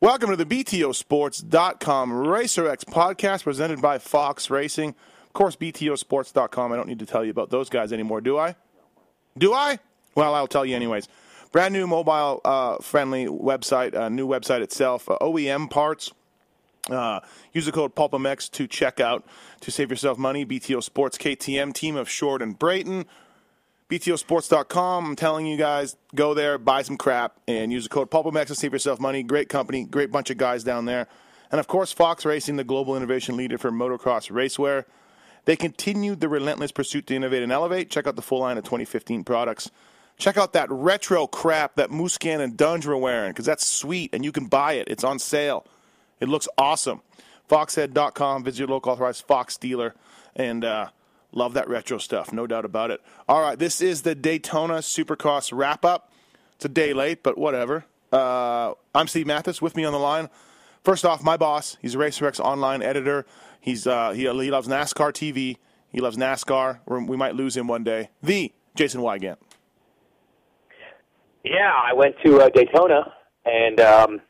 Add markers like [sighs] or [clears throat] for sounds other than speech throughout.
Welcome to the BTOsports.com RacerX podcast presented by Fox Racing. Of course, BTOsports.com. I don't need to tell you about those guys anymore, do I? Do I? Well, I'll tell you anyways. Brand new mobile uh, friendly website, uh, new website itself, uh, OEM parts. Uh, use the code PulpMX to check out to save yourself money. BTO Sports KTM team of Short and Brayton. BTOsports.com. I'm telling you guys, go there, buy some crap, and use the code PulpMX to save yourself money. Great company, great bunch of guys down there. And of course, Fox Racing, the global innovation leader for motocross racewear. They continued the relentless pursuit to innovate and elevate. Check out the full line of 2015 products. Check out that retro crap that Musquin and Dunge were wearing because that's sweet and you can buy it. It's on sale. It looks awesome. Foxhead.com. Visit your local authorized Fox dealer and uh, love that retro stuff, no doubt about it. All right, this is the Daytona Supercross wrap up. It's a day late, but whatever. Uh, I'm Steve Matthes. With me on the line, first off, my boss. He's a RacerX online editor. He's uh, he, he loves NASCAR TV. He loves NASCAR. We're, we might lose him one day. The Jason Weigandt. Yeah, I went to uh, Daytona, and um,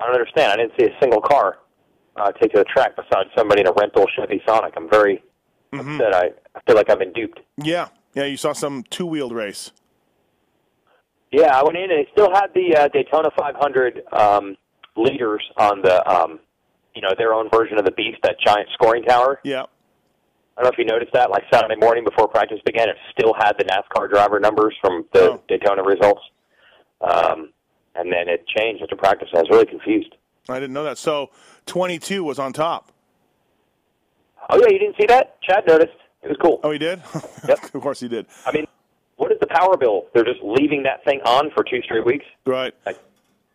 I don't understand. I didn't see a single car uh, take to the track besides somebody in a rental Chevy Sonic. I'm very upset. I, I feel like I've been duped. Yeah, yeah. You saw some two wheeled race. Yeah, I went in and they still had the uh, Daytona 500 um, leaders on the, um, you know, their own version of the Beast, that giant scoring tower. Yeah. I don't know if you noticed that. Like Saturday morning before practice began, it still had the NASCAR driver numbers from the Oh. Daytona results. Um, and then it changed after practice. I was really confused. I didn't know that. So 22 was on top. Oh yeah, you didn't see that? Chad noticed. It was cool. Oh, he did? [laughs] Yep. of course he did. I mean, what is the power bill? They're just leaving that thing on for two straight weeks. Right.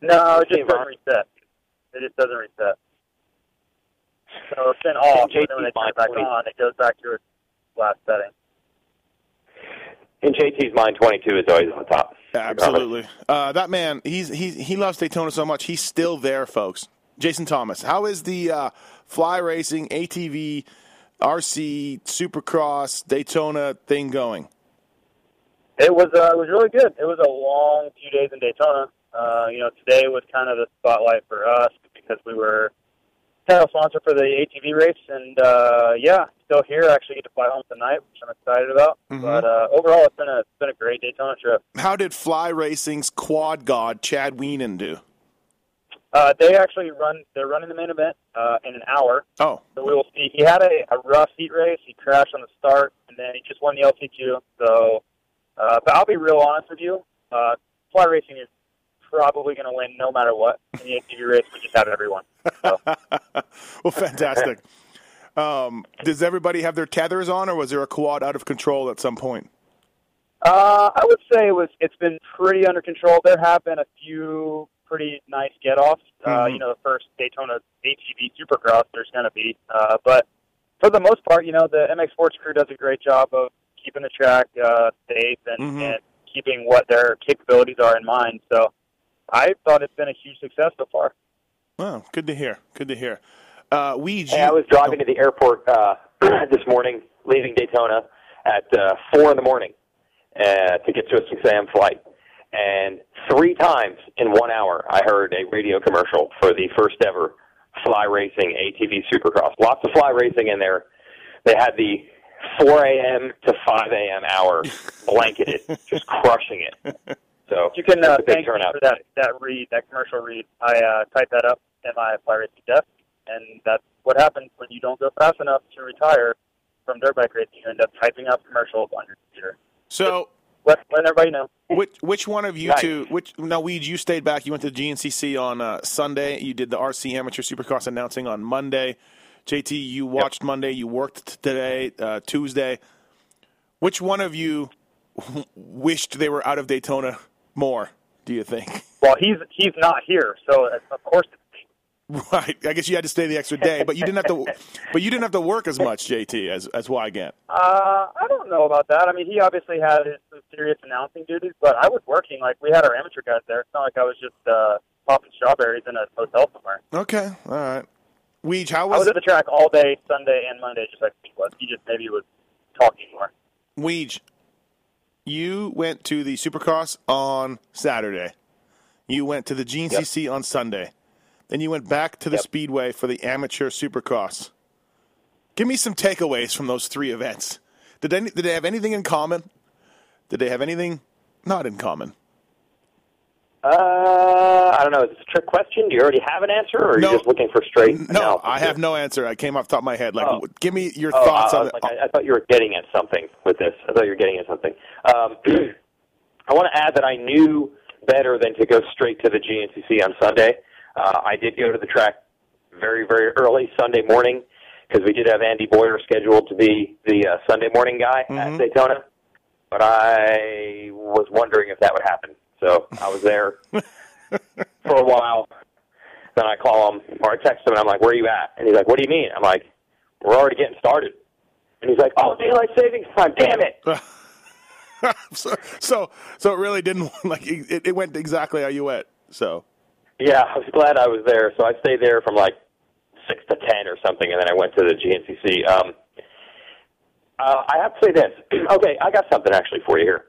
No, it just doesn't on. reset. It just doesn't reset. So it's been off, JT and then when they turn it back Mike, on, it goes back to its last setting. In JT's mind, 22 is always on the top. Absolutely. Uh, that man, he's, he, he loves Daytona so much, he's still there, folks. Jason Thomas, how is the uh, fly racing, ATV, RC, Supercross, Daytona thing going? It was uh, it was really good. It was a long few days in Daytona. Uh, you know, today was kind of the spotlight for us because we were title sponsor for the ATV race, and uh, yeah, still here. I actually get to fly home tonight, which I'm excited about. Mhm. But uh, overall, it's been a it's been a great Daytona trip. How did Fly Racing's quad god, Chad Wienen, do? Uh, they actually run. They're running the main event uh, in an hour. Oh, So we will see. He had a, a rough heat race. He crashed on the start, and then he just won the LCQ. So, uh, but I'll be real honest with you. Uh, fly racing is probably going to win no matter what in the ATV race. We just have everyone. So, [laughs] well, fantastic. um, does everybody have their tethers on, or was there a quad out of control at some point? uh, I would say it was. It's been pretty under control. There have been a few pretty nice get offs. Uh, Mhm. you know, the first Daytona ATV Supercross. There's going to be, uh, but for the most part, you know, the MX Sports crew does a great job of keeping the track uh, safe and, Mhm. and keeping what their capabilities are in mind. So I thought it's been a huge success so far. Oh, good to hear. Good to hear. Uh, we, Hey, I was driving to the airport uh, [clears throat] this morning, leaving Daytona at uh, four in the morning uh, to get to a 6 a.m. flight. And three times in one hour, I heard a radio commercial for the first ever fly racing ATV Supercross. Lots of fly racing in there. They had the 4 a.m. to 5 a.m. hour [laughs] blanketed, just crushing it. So You can it's uh, a big thank me for that that read, that commercial read. I uh, typed that up in my fly racing desk, and that's what happens when you don't go fast enough to retire from dirt bike racing. You end up typing up commercials on your computer. So, Let, let everybody know. which which one of you Nice. two? Which now, Weed, you stayed back. You went to the GNCC on uh, Sunday. You did the RC Amateur Supercross announcing on Monday. JT, you watched Monday. You worked today, uh, Tuesday. Which one of you [laughs] wished they were out of Daytona more? Do you think? Well, he's he's not here, so of course. [laughs] Right. I guess you had to stay the extra day, but you didn't have to. But you didn't have to work as much, JT, as as Weigandt. Uh, I don't know about that. I mean, he obviously had his some serious announcing duties, but I was working. Like we had our amateur guys there. It's not like I was just uh, popping strawberries in a hotel somewhere. Okay. All right. Weege, how was? I was was at the track all day Sunday and Monday, just like he was. He just maybe was talking more. Weege, you went to the Supercross on Saturday. You went to the GNCC on Sunday. Then you went back to the Yep. Speedway for the Amateur Supercross. Give me some takeaways from those three events. Did any, did they have anything in common? Did they have anything not in common? Uh, I don't know. Is this a trick question? Do you already have an answer, or are No. you just looking for straight? No, analysis I have no answer. I came off the top of my head. Like, Oh. give me your Oh, thoughts I, I, on like, I, I thought you were getting at something with this. I thought you were getting at something. Um, [clears throat] I want to add that I knew better than to go straight to the GNCC on Sunday. Uh, I did go to the track very, very early Sunday morning because we did have Andy Boyer scheduled to be the uh, Sunday morning guy Mhm. at Daytona. But I was wondering if that would happen. So I was there [laughs] for a while. Then I call him or I text him and I'm like, "Where are you at?" And he's like, "What do you mean?" I'm like, "We're already getting started." And he's like, "Oh, daylight savings time! Damn it!" [laughs] so, so, so it really didn't [laughs] like it, it went exactly how you went. So, Yeah, I was glad I was there. So I stayed there from like six to ten or something, and then I went to the GNCC. Um, uh, I have to say this. [clears throat] okay, I got something actually for you here.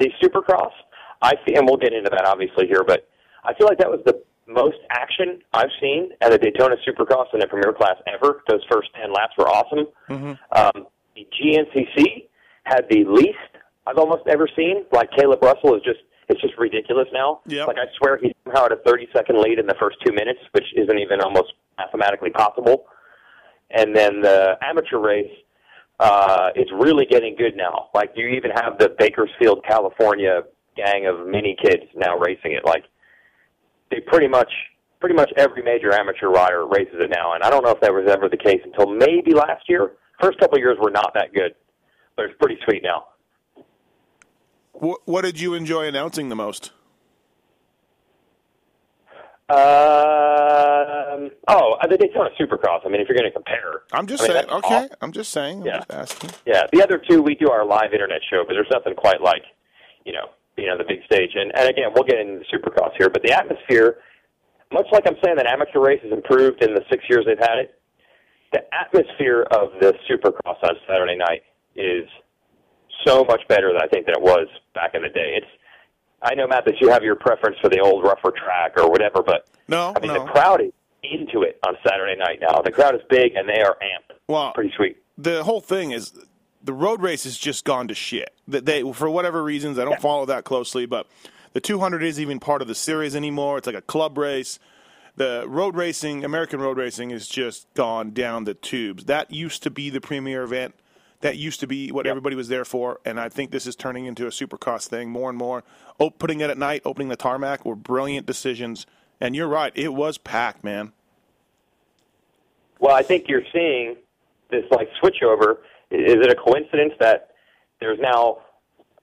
The Supercross, I feel, and we'll get into that obviously here, but I feel like that was the most action I've seen at the Daytona Supercross in the Premier Class ever. Those first ten laps were awesome. Um, the GNCC had the least I've almost ever seen. Like Kailub Russell is just it's just ridiculous now. Yep. Like I swear he's somehow at a 30 second lead in the first two minutes, which isn't even almost mathematically possible. And then the amateur race, uh, it's really getting good now. Like you even have the Bakersfield, California gang of mini kids now racing it. Like they pretty much pretty much every major amateur rider races it now, and I don't know if that was ever the case until maybe last year. First couple of years were not that good, but it's pretty sweet now. What, what did you enjoy announcing the most? Um, oh, the Daytona Supercross. I mean, if you're going to compare, I'm just I mean, saying. Okay, awesome. I'm just saying. I'm Yeah. just asking. Yeah, the other two we do our live internet show, but there's nothing quite like, you know, being on the big stage. And and again, we'll get into the Supercross here, but the atmosphere, much like I'm saying that amateur race has improved in the six years they've had it, the atmosphere of the Supercross on Saturday night is so much better than I think than it was back in the day. It's I know Matt that you have your preference for the old rougher track or whatever, but No, I mean no. the crowd is into it on Saturday night now. The crowd is big and they are amped. Well, Pretty sweet. the whole thing is the road race has just gone to shit. That they, for whatever reasons, I don't follow that closely, but the 200 isn't even part of the series anymore. It's like a club race. The road racing, American road racing, has just gone down the tubes. That used to be the premier event. That used to be what everybody was there for, and I think this is turning into a supercross thing more and more. Oh, putting it at night, opening the tarmac were brilliant decisions. And you're right, it was packed, man. Well, I think you're seeing this like switchover. Is it a coincidence that there's now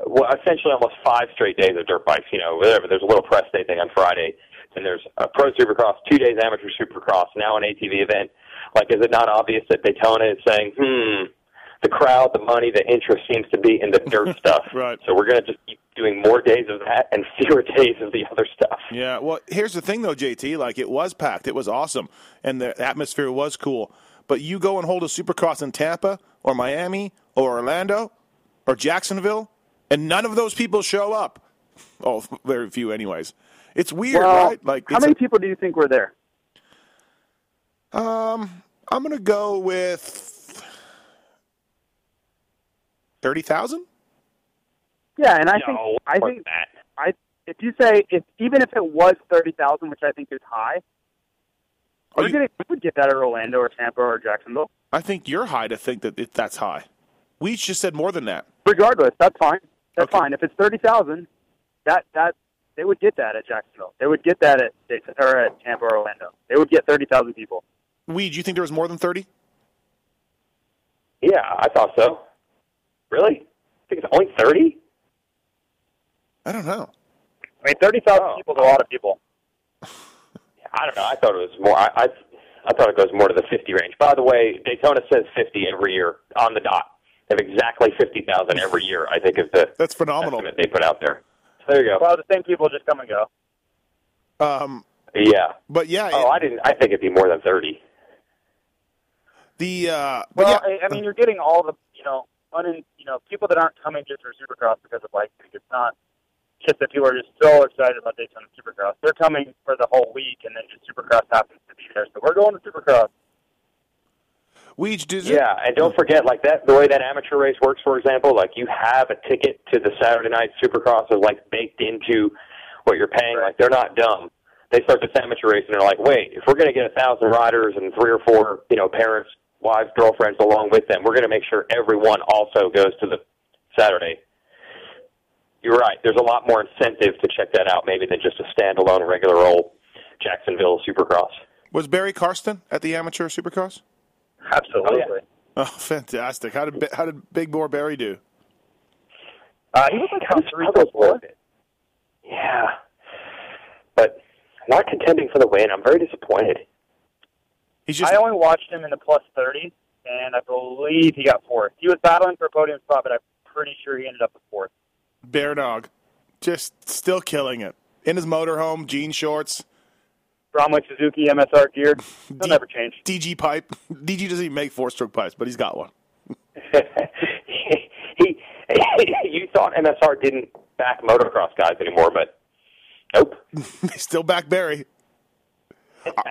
well, essentially almost five straight days of dirt bikes? You know, whatever. There's a little press day thing on Friday, and there's a pro supercross, two days amateur supercross, now an ATV event. Like, is it not obvious that Daytona is saying, hmm, the crowd, the money, the interest seems to be in the dirt [laughs] stuff. Right. So we're going to just keep doing more days of that and [laughs] fewer days of the other stuff. Yeah, well, here's the thing though, JT. Like it was packed, it was awesome, and the atmosphere was cool. But you go and hold a Supercross in Tampa or Miami or Orlando or Jacksonville, and none of those people show up. Oh, [laughs] very few, anyways. It's weird, well, right? Like, how many a- people do you think were there? um, I'm gonna go with thirty thousand. Yeah, and I think I think that. I if you say if even if it was thirty thousand, which I think is high, Are We're you- getting, we would get that at Orlando or Tampa or Jacksonville. I think you're high to think that it, that's high. We just said more than that. Regardless, that's fine. That's Okay. fine. If it's thirty thousand, that that they would get that at Jacksonville. They would get that at or at Tampa or Orlando. They would get thirty thousand people. We, do you think there was more than 30? Yeah, I thought so. Really? I think it's only thirty. I don't know. I mean, thirty thousand Oh. people is a lot of people. I don't know. I thought it was more. I, I I thought it goes more to the fifty range. By the way, Daytona says fifty every year on the dot. They have exactly fifty thousand every year. I think is the That's phenomenal. estimate they put out there. So there you go. Well, the same people just come and go. Um, Yeah. but yeah, Oh, it- I didn't. I think it'd be more than thirty. the uh, but Well, yeah, I, I mean, you're getting all the you know, un, you know, people that aren't coming just for Supercross because of bike week. It's not just that people are just so excited about Daytona Supercross. They're coming for the whole week, and then just Supercross happens to be there. So we're going to Supercross. Weege, does it- Yeah, and don't forget, like that, the way that amateur race works, for example, like you have a ticket to the Saturday night Supercross is like baked into what you're paying. Right. Like they're not dumb. They start this amateur race and they're like, wait, if we're going to get a thousand riders and three or four, you know, parents, wives, girlfriends along with them, we're going to make sure everyone also goes to the Saturday. You're right. There's a lot more incentive to check that out, maybe than just a standalone regular old Jacksonville Supercross. was Barry Carsten at the amateur Supercross? Absolutely. Oh, fantastic! How did how did Big Boar Barry do? Uh, he was like top three, struggled top four. it. Yeah, but not contending for the win. I'm very disappointed. He's just I only watched him in the plus 30, and I believe he got fourth. He was battling for a podium spot, but I'm pretty sure he ended up with fourth. bear dog, just still killing it in his motorhome, jean shorts, Bromwich Suzuki MSR gear. He'll D- never change. DG pipe. [laughs] DG doesn't even make four stroke pipes, but he's got one. [laughs] he, you thought MSR didn't back motocross guys anymore, but nope. [laughs] they still back Barry.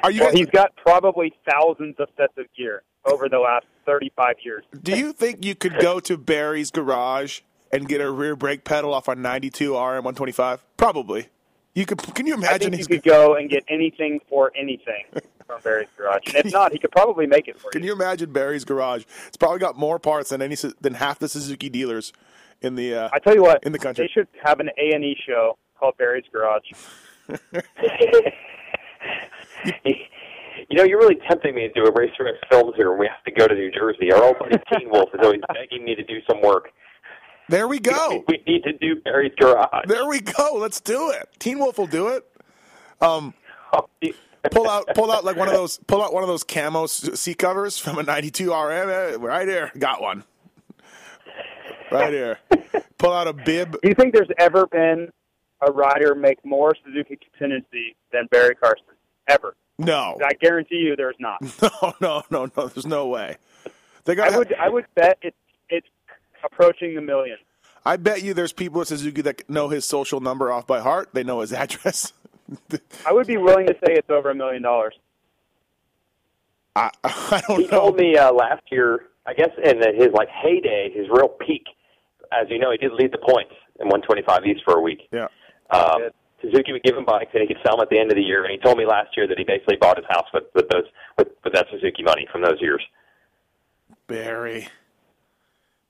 Are- you Well, guys, he's got probably thousands of sets of gear over the last 35 years. do you think you could go to Barry's garage and get a rear brake pedal off a 92 RM 125? Probably. You could. Can you I imagine? think you could go and get anything for anything from Barry's Garage. And if [laughs] not, he could probably make it for can you. Can you imagine Barry's garage? It's probably got more parts than any than half the Suzuki dealers in the. Uh, I tell you what, in the country. they should have an A and E show called Barry's Garage. [laughs] [laughs] [laughs] you know, you're really tempting me to do a Racer X Films here, and we have to go to New Jersey. Our old buddy [laughs] Teen Wolf is always begging me to do some work. there we go. We need to do Barry's Garage. There we go. Let's do it. Teen Wolf will do it. Oh, Pull out, pull out like one of those, pull out one of those camo s- seat covers from a '92 RM. eh, Right here, got one. Right here. Pull out a bib. Do you think there's ever been a rider make more Suzuki contingency than Barry Carsten? Ever? No, I guarantee you, there's not. [laughs] no, no, no, no. There's no way. They got. I would, I would bet it's it's approaching the million. I bet you there's people at Suzuki that know his social number off by heart. They know his [laughs] address. I would be willing to say it's over a million dollars. I, [laughs] I don't He know. told me uh, last year, I guess in his like heyday, his real peak. As you know, he did lead the points in 125 East for a week. Yeah. Um, Good. Suzuki would give him bikes and he could sell them at the end of the year. And he told me last year that he basically bought his house with, with those with, with that Suzuki money from those years. Barry.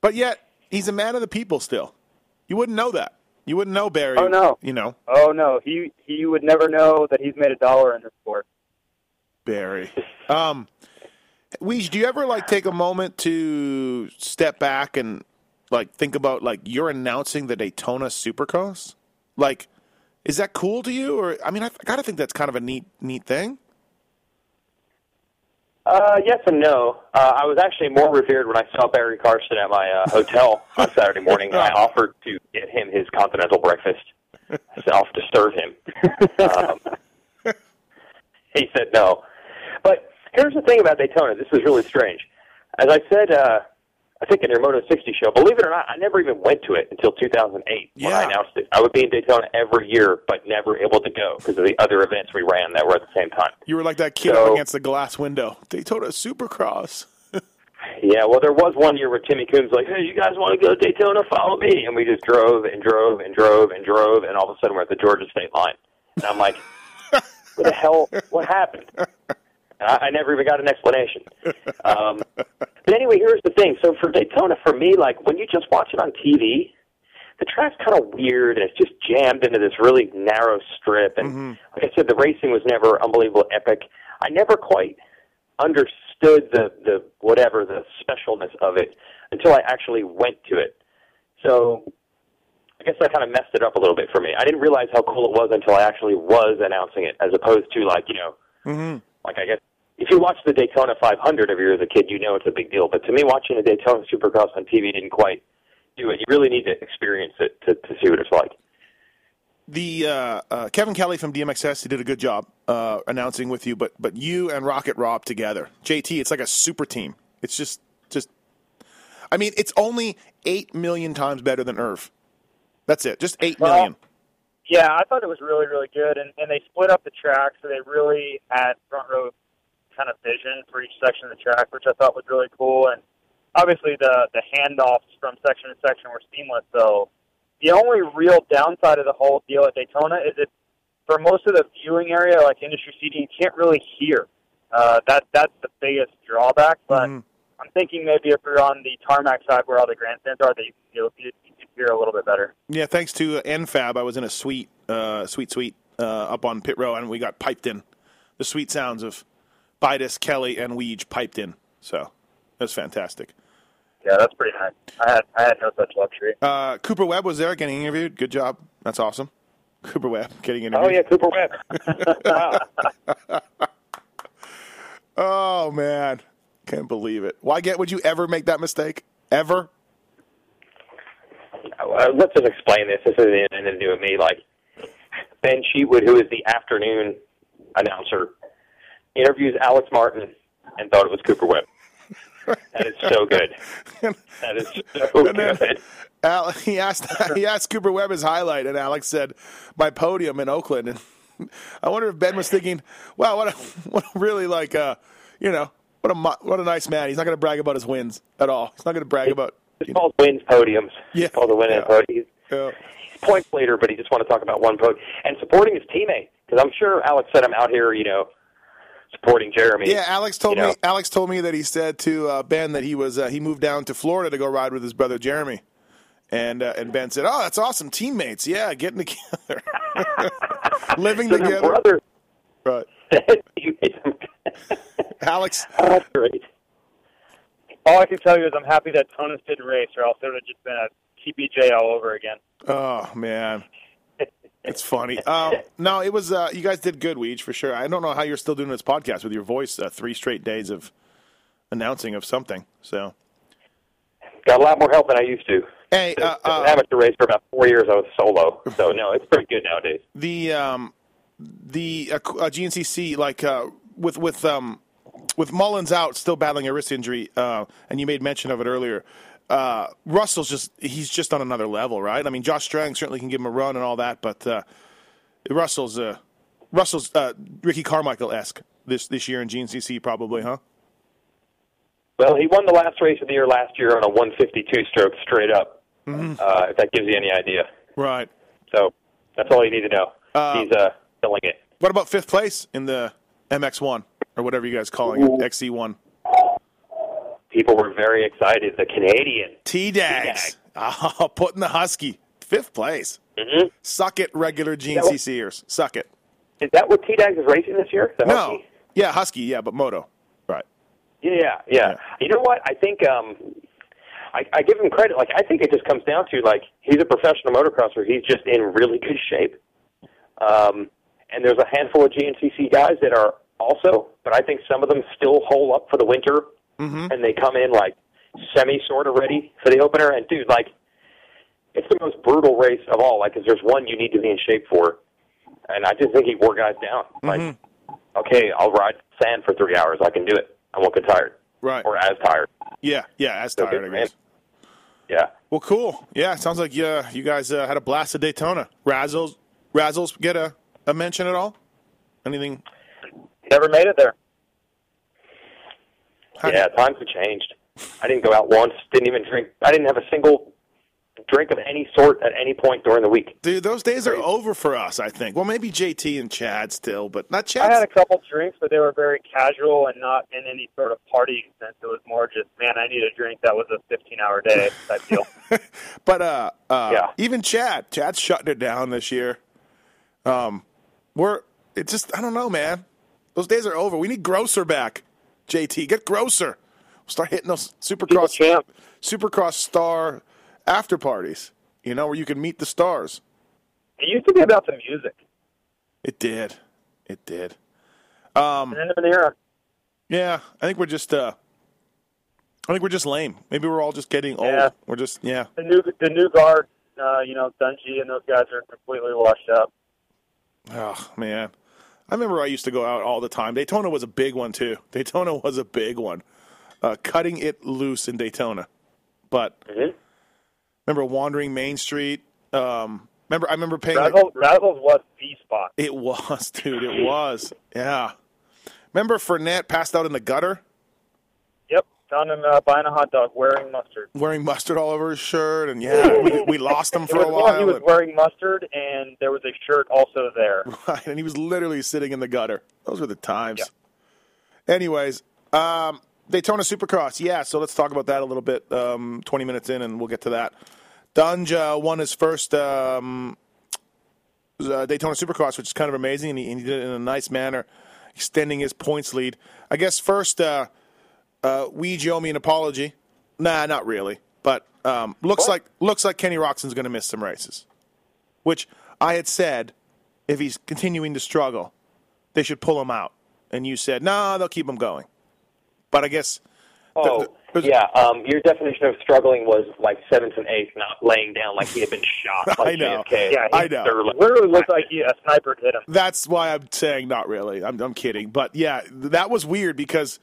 But yet, he's a man of the people still. You wouldn't know that. You wouldn't know Barry. Oh, no. You know, Oh no, he he would never know that he's made a dollar in this sport. Barry. Um, Weege, do you ever like take a moment to step back and like think about like you're announcing the Daytona Supercross? Like, is that cool to you? Or I mean, I gotta think that's kind of a neat neat thing. Uh, yes and no. Uh, I was actually more revered when I saw Barry Carsten at my uh, hotel [laughs] on Saturday morning. I offered to get him his continental breakfast, self to serve him. [laughs] Um, he said no. But here's the thing about Daytona. This is really strange. As I said, uh, I think in your Moto 60 show, believe it or not, I never even went to it until 2008 when I Yeah. announced it. I would be in Daytona every year, but never able to go because of the other events we ran that were at the same time. You were like that kid So- up against the glass window. Daytona Supercross. [laughs] Yeah, well, there was one year where Timmy Coombs was like, "Hey, you guys want to go to Daytona? Follow me." And we just drove and drove and drove and drove, and all of a sudden we're at the Georgia state line. And I'm like, [laughs] "What the hell? What happened?" I, I never even got an explanation. [laughs] Um, but anyway, here's the thing. So for Daytona, for me, like when you just watch it on TV, the track's kind of weird and it's just jammed into this really narrow strip. And Mm-hmm. like I said, the racing was never unbelievable epic. I never quite understood the the whatever the specialness of it until I actually went to it. So I guess that kind of messed it up a little bit for me. I didn't realize how cool it was until I actually was announcing it, as opposed to like you know, Mm-hmm. like I guess if you watch the Daytona 500 every year as a kid, you know it's a big deal. But to me, watching the Daytona Supercross on TV didn't quite do it. You really need to experience it to to see what it's like. The uh, uh, Kevin Kelly from DMXS, he did a good job uh, announcing with you, but but you and Rocket Rob together, JT, it's like a super team. It's just just, I mean, it's only eight million times better than Irv. That's it, just eight Well, million. Yeah, I thought it was really, really good, and, and they split up the track, so they really had front row kind of vision for each section of the track, which I thought was really cool. And obviously, the the handoffs from section to section were seamless. So the only real downside of the whole deal at Daytona is that for most of the viewing area, like industry seating, you can't really hear. Uh, that that's the biggest drawback. But Mhm. I'm thinking maybe if you're on the tarmac side where all the grandstands are, that you, you'll, you, you can hear a little bit better. Yeah, thanks to NFAB, I was in a suite, uh, sweet suite uh, up on pit row, and we got piped in. The sweet sounds of Buydos, Kelly, and Weege piped in. So that's fantastic. Yeah, that's pretty nice. I had I had no such luxury. Uh, Cooper Webb was there getting interviewed. Good job. That's awesome. [laughs] Cooper Webb getting interviewed. Oh yeah, Cooper Webb. [laughs] Oh man, can't believe it. Weigandt? Would you ever make that mistake? Ever? uh, let's just explain this. This isn't anything to do with me. Like Ben Sheetwood, who is the afternoon announcer, interviews Alex Martin and thought it was Cooper Webb. [laughs] That is so good. That is so [laughs] good. Al, [laughs] he asked he asked Cooper Webb his highlight, and Alex said, "My podium in Oakland." And I wonder if Ben was thinking, "Wow, what a what a really like uh, you know, what a what a nice man. He's not going to brag about his wins at all. He's not going to brag about It's called wins podiums. Yeah. It's called the win Yeah. podium. He's, uh, he's points later, but he just want to talk about one podium and supporting his teammate. Because I'm sure Alex said I'm out here, you know, supporting Jeremy. Yeah, Alex told You know. me. Alex told me that he said to uh, Ben that he was uh, he moved down to Florida to go ride with his brother Jeremy, and uh, and Ben said, "Oh, that's awesome, teammates. Yeah, getting together, [laughs] living So together." brothers. Right. [laughs] Alex, Oh, that's great. All I can tell you is I'm happy that Tonus didn't race, or else it would have just been a TBJ all over again. oh man, it's funny. Um, [laughs] no, it was. Uh, you guys did good, Weege, for sure. I don't know how you're still doing this podcast with your voice. Uh, three straight days of announcing of something. So, Got a lot more help than I used to. hey, uh, uh, amateur race for about four years, I was solo. So no, it's pretty good nowadays. the um, the uh, uh, GNCC like uh, with with um, with Mullins out, still battling a wrist injury, uh, and you made mention of it earlier. Uh, Russell's just he's just on another level, right? I mean, Josh Strang certainly can give him a run and all that, but uh, Russell's uh, Russell's uh, Ricky Carmichael esque this this year in GNCC probably, huh? Well, he won the last race of the year last year on a 152 stroke straight up. Uh, if that gives you any idea. Right. So that's all you need to know. Uh, He's uh, killing it. What about fifth place in the MX1 or whatever you guys calling it, XC1? People were very excited. The Canadian. T Dags. Oh, putting the Husky. Fifth place. hmm Suck it, regular GNCCers. Suck it. Is that what T Dags is racing this year? The No. Husky? Yeah, Husky, yeah, but Moto. Right. Yeah, yeah, yeah. You know what? I think um, I, I give him credit. Like I think it just comes down to like he's a professional motocrosser. He's just in really good shape. Um, and there's a handful of GNCC guys that are also, but I think some of them still hole up for the winter, Mm-hmm. and they come in like semi sort of ready for the opener. And dude, like it's the most brutal race of all. Like, cause there's one you need to be in shape for, and I just think he wore guys down. Like, Mm-hmm. okay, I'll ride sand for three hours. I can do it. I won't get tired Right. or as tired. Yeah, yeah, as So tired, good I guess. Yeah. Well, cool. Yeah, sounds like uh, you guys uh, had a blast at Daytona. Razzles, Razzles get a, a mention at all? Anything? Never made it there. Yeah, times have changed. I didn't go out once. Didn't even drink. I didn't have a single drink of any sort at any point during the week. Dude, those days are over for us. I think. Well, maybe JT and Chad still, but not Chad. I had a couple drinks, but they were very casual and not in any sort of partying sense. It was more just, man, I need a drink that was a 15 hour day type deal. [laughs] but uh, uh, Yeah. even Chad, Chad's shutting it down this year. Um, we're it's just I don't know, man. Those days are over. We need Grocer back. JT, get Grosser. We'll start hitting those Supercross. Supercross star after parties. You know where you can meet the stars. It used to be about the music. It did. It did. And then an era. Yeah, I think we're just uh I think we're just lame. Maybe we're all just getting old. We're just yeah. The new the new guard, uh, you know, Dungey and those guys are completely washed up. Oh man, I remember I used to go out all the time. Daytona was a big one too. [laughs] Daytona was a big one. Uh, cutting it loose in Daytona, but Mm-hmm. remember wandering Main Street. Um, remember I remember paying. like- Razzles, Razzles was the spot. it was, [laughs] dude. It was. Yeah. Remember Fournette passed out in the gutter, Found him uh, buying a hot dog wearing mustard. wearing mustard all over his shirt, and yeah, we, we lost him [laughs] for a one, he while. was wearing mustard, and there was a shirt also there. [laughs] Right, and he was literally sitting in the gutter. Those were the times. Anyways, um, Daytona Supercross. Yeah, so let's talk about that a little bit. Um, Twenty minutes in, and we'll get to that. Uh, won his first um, uh, Daytona Supercross, which is kind of amazing, and he, and he did it in a nice manner, extending his points lead. I guess first, uh, uh, Weege owe me an apology. Nah, not really, but um, looks like looks like Kenny Roczen's going to miss some races, which I had said if he's continuing to struggle, they should pull him out. And you said, no, they'll keep him going. But I guess. Oh, the- the- yeah. Um, your definition of struggling was like seventh and eighth, not laying down like he had been shot. [laughs] Like I know. JFK. Yeah, I he know. Thoroughly. literally looked like he, a sniper hit him. That's why I'm saying not really. I'm, I'm kidding. But yeah, that was weird because,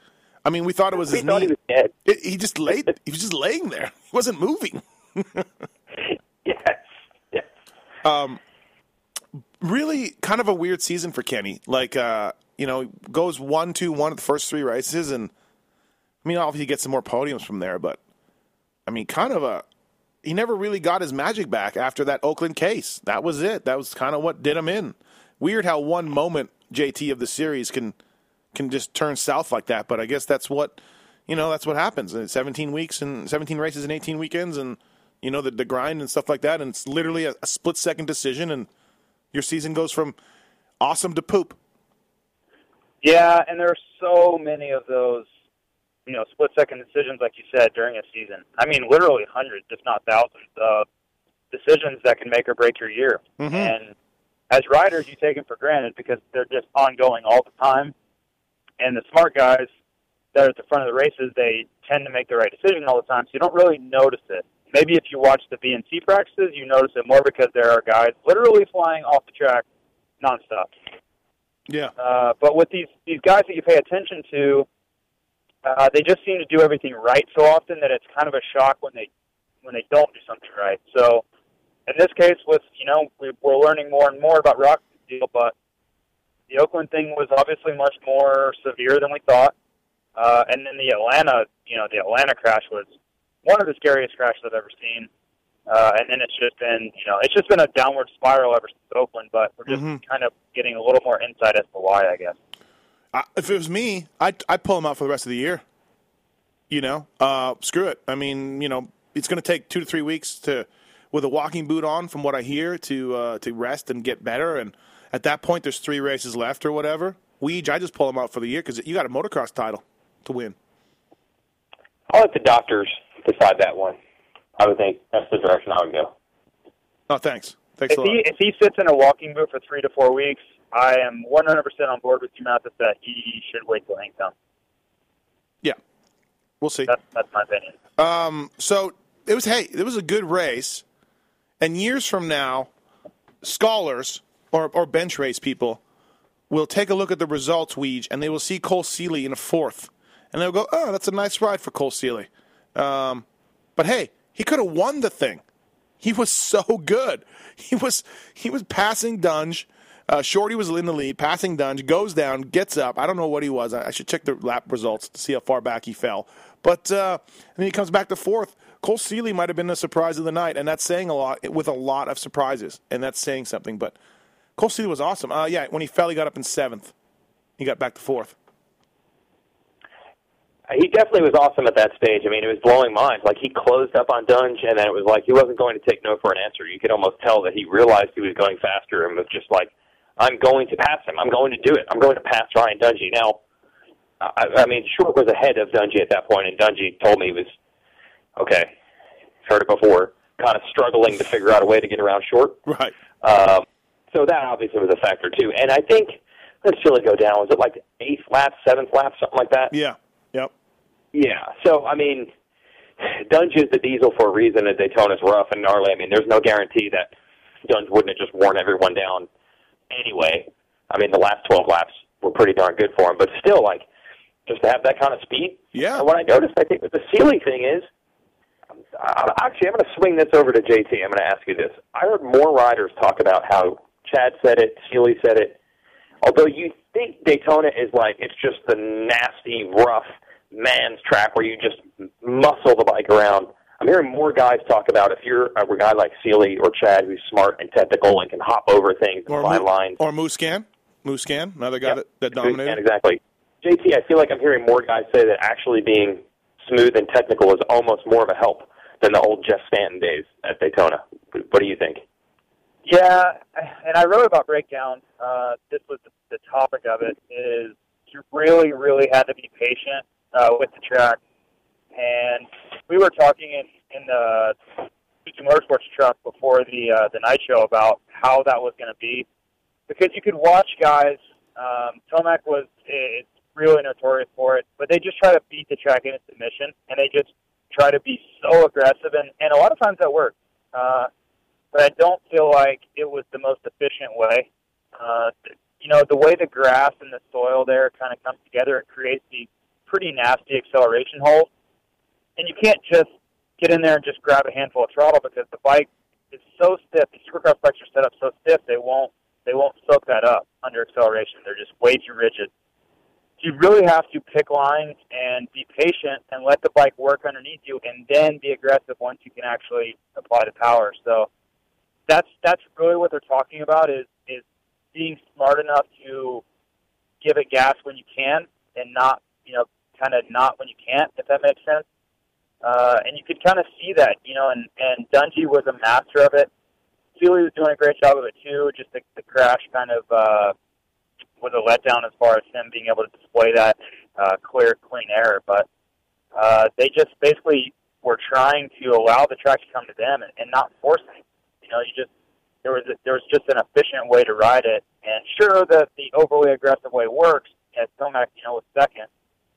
I mean, we thought it was We his knee. he was dead. It, he just laid. He was just laying there. He wasn't moving. [laughs] Yes. Yes. Um, Really, kind of a weird season for Kenny. Like, uh, you know, goes one, two, one at the first three races, and I mean, obviously, he gets some more podiums from there. But I mean, kind of a. He never really got his magic back after that Oakland case. That was it. That was kind of what did him in. Weird how one moment JT of the series can can just turn south like that. But I guess that's what you know. That's what happens. And 17 weeks and 17 races and 18 weekends, and you know the the grind and stuff like that. And it's literally a, a split second decision, and your season goes from awesome to poop. Yeah, and there are so many of those, you know, split second decisions, like you said, during a season. I mean, literally hundreds, if not thousands, of decisions that can make or break your year. Mm-hmm. And as riders, you take them for granted because they're just ongoing all the time. And the smart guys that are at the front of the races, they tend to make the right decision all the time, so you don't really notice it. Maybe if you watch the VNC practices, you notice it more because there are guys literally flying off the track nonstop. Yeah. Uh, but with these these guys that you pay attention to, uh, they just seem to do everything right so often that it's kind of a shock when they when they don't do something right. So in this case, with you know we, we're learning more and more about Rock's deal, but the Oakland thing was obviously much more severe than we thought. Uh, and then the Atlanta, you know, the Atlanta crash was one of the scariest crashes I've ever seen. Uh, and then it's just been, you know, it's just been a downward spiral ever since Oakland. But we're just kind of getting a little more insight as to why, I guess. I, if it was me, I'd, I'd pull him out for the rest of the year. You know, uh, screw it. I mean, you know, it's going to take two to three weeks to, with a walking boot on, from what I hear, to uh, to rest and get better. And at that point, there's three races left or whatever. Weege, I just pull him out for the year because you got a motocross title to win. I'll let the doctors decide that one. I would think that's the direction I would go. Oh, thanks. Thanks If a lot. he if he sits in a walking boot for three to four weeks, I am 100% on board with you, Matthes, that he should wait till Hangtown. yeah, we'll see. That's that's my opinion. Um, So it was hey, it was a good race, and years from now, scholars or or bench race people will take a look at the results, Weege, and they will see Cole Seely in a fourth, and they'll go, "Oh, that's a nice ride for Cole Seely." Um, but hey, he could have won the thing. He was [laughs] so good. He was he was passing Dunge. Uh, Shorty was in the lead, passing Dunge, goes down, gets up. I don't know what he was. I, I should check the lap results to see how far back he fell. But uh, then he comes back to fourth. Cole Seely might have been the surprise of the night, and that's saying a lot with a lot of surprises, and that's saying something. But Cole Seely was awesome. Uh, yeah, when he fell, he got up in seventh. He got back to fourth. He definitely was awesome at that stage. I mean, it was blowing minds. Like he closed up on Dunge, and then it was like he wasn't going to take no for an answer. You could almost tell that he realized he was going faster and was just like, "I'm going to pass him. I'm going to do it. I'm going to pass Ryan Dungey." Now, I, I mean, Short was ahead of Dungey at that point, and Dungey told me he was okay. Heard it before. Kind of struggling to figure out a way to get around Short. Right. Um, so that obviously was a factor too. And I think let's really go down. Was it like eighth lap, seventh lap, something like that? Yeah. Yep. Yeah. So I mean, Dunge is the diesel for a reason. At Daytona's rough and gnarly. I mean, there's no guarantee that Dunge wouldn't have just worn everyone down anyway. I mean, the last 12 laps were pretty darn good for him, but still, like, just to have that kind of speed. Yeah. And what I noticed, I think, with the Seely thing is, actually, I'm going to swing this over to JT. I'm going to ask you this. I heard more riders talk about how Chad said it, Seely said it. Although you think Daytona is like it's just the nasty, rough man's track where you just muscle the bike around. I'm hearing more guys talk about if you're a guy like Seely or Chad who's smart and technical and can hop over things and Or find Mo- lines. or Musquin. Musquin, another guy Yep. that, that Yeah, dominated. exactly. JT, I feel like I'm hearing more guys say that actually being smooth and technical is almost more of a help than the old Jeff Stanton days at Daytona. What do you think? Yeah, and I wrote about breakdown. Uh, this was the, the topic of it. Is you really, really had to be patient uh, with the track. And we were talking in in the Suzuki Motorsports truck before the uh, the night show about how that was going to be, because you could watch guys. Um, Tomac was it's really notorious for it, but they just try to beat the track into submission, and they just try to be so aggressive, and and a lot of times that works. Uh, but I don't feel like it was the most efficient way. Uh, you know, the way the grass and the soil there kind of comes together, it creates these pretty nasty acceleration holes. And you can't just get in there and just grab a handful of throttle because the bike is so stiff. The supercross bikes are set up so stiff they won't they won't soak that up under acceleration. They're just way too rigid. You really have to pick lines and be patient and let the bike work underneath you, and then be aggressive once you can actually apply the power. So that's that's really what they're talking about is is being smart enough to give it gas when you can and not you know kind of not when you can't if that makes sense. Uh, and you could kind of see that you know and and Dungey was a master of it. Seely was doing a great job of it too just the, the crash kind of uh, was a letdown as far as him being able to display that uh, clear clean air. But uh, they just basically were trying to allow the track to come to them and, and not forcing you know, you just there was a, there was just an efficient way to ride it, and sure that the overly aggressive way works. As Tomac, you know, was second,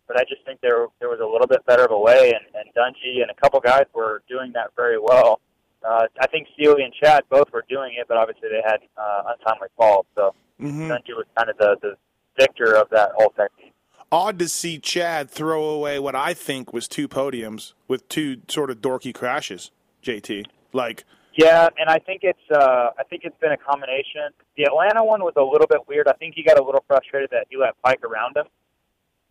but I just think there there was a little bit better of a way, and and Dungey and a couple guys were doing that very well. Uh, I think Seely and Chad both were doing it, but obviously they had uh, untimely falls, so hmm Dungey was kind of the the victor of that whole technique. Odd to see Chad throw away what I think was two podiums with two sort of dorky crashes. JT, like Yeah, and I think it's uh, I think it's been a combination. The Atlanta one was a little bit weird. I think he got a little frustrated that he let Peick around him,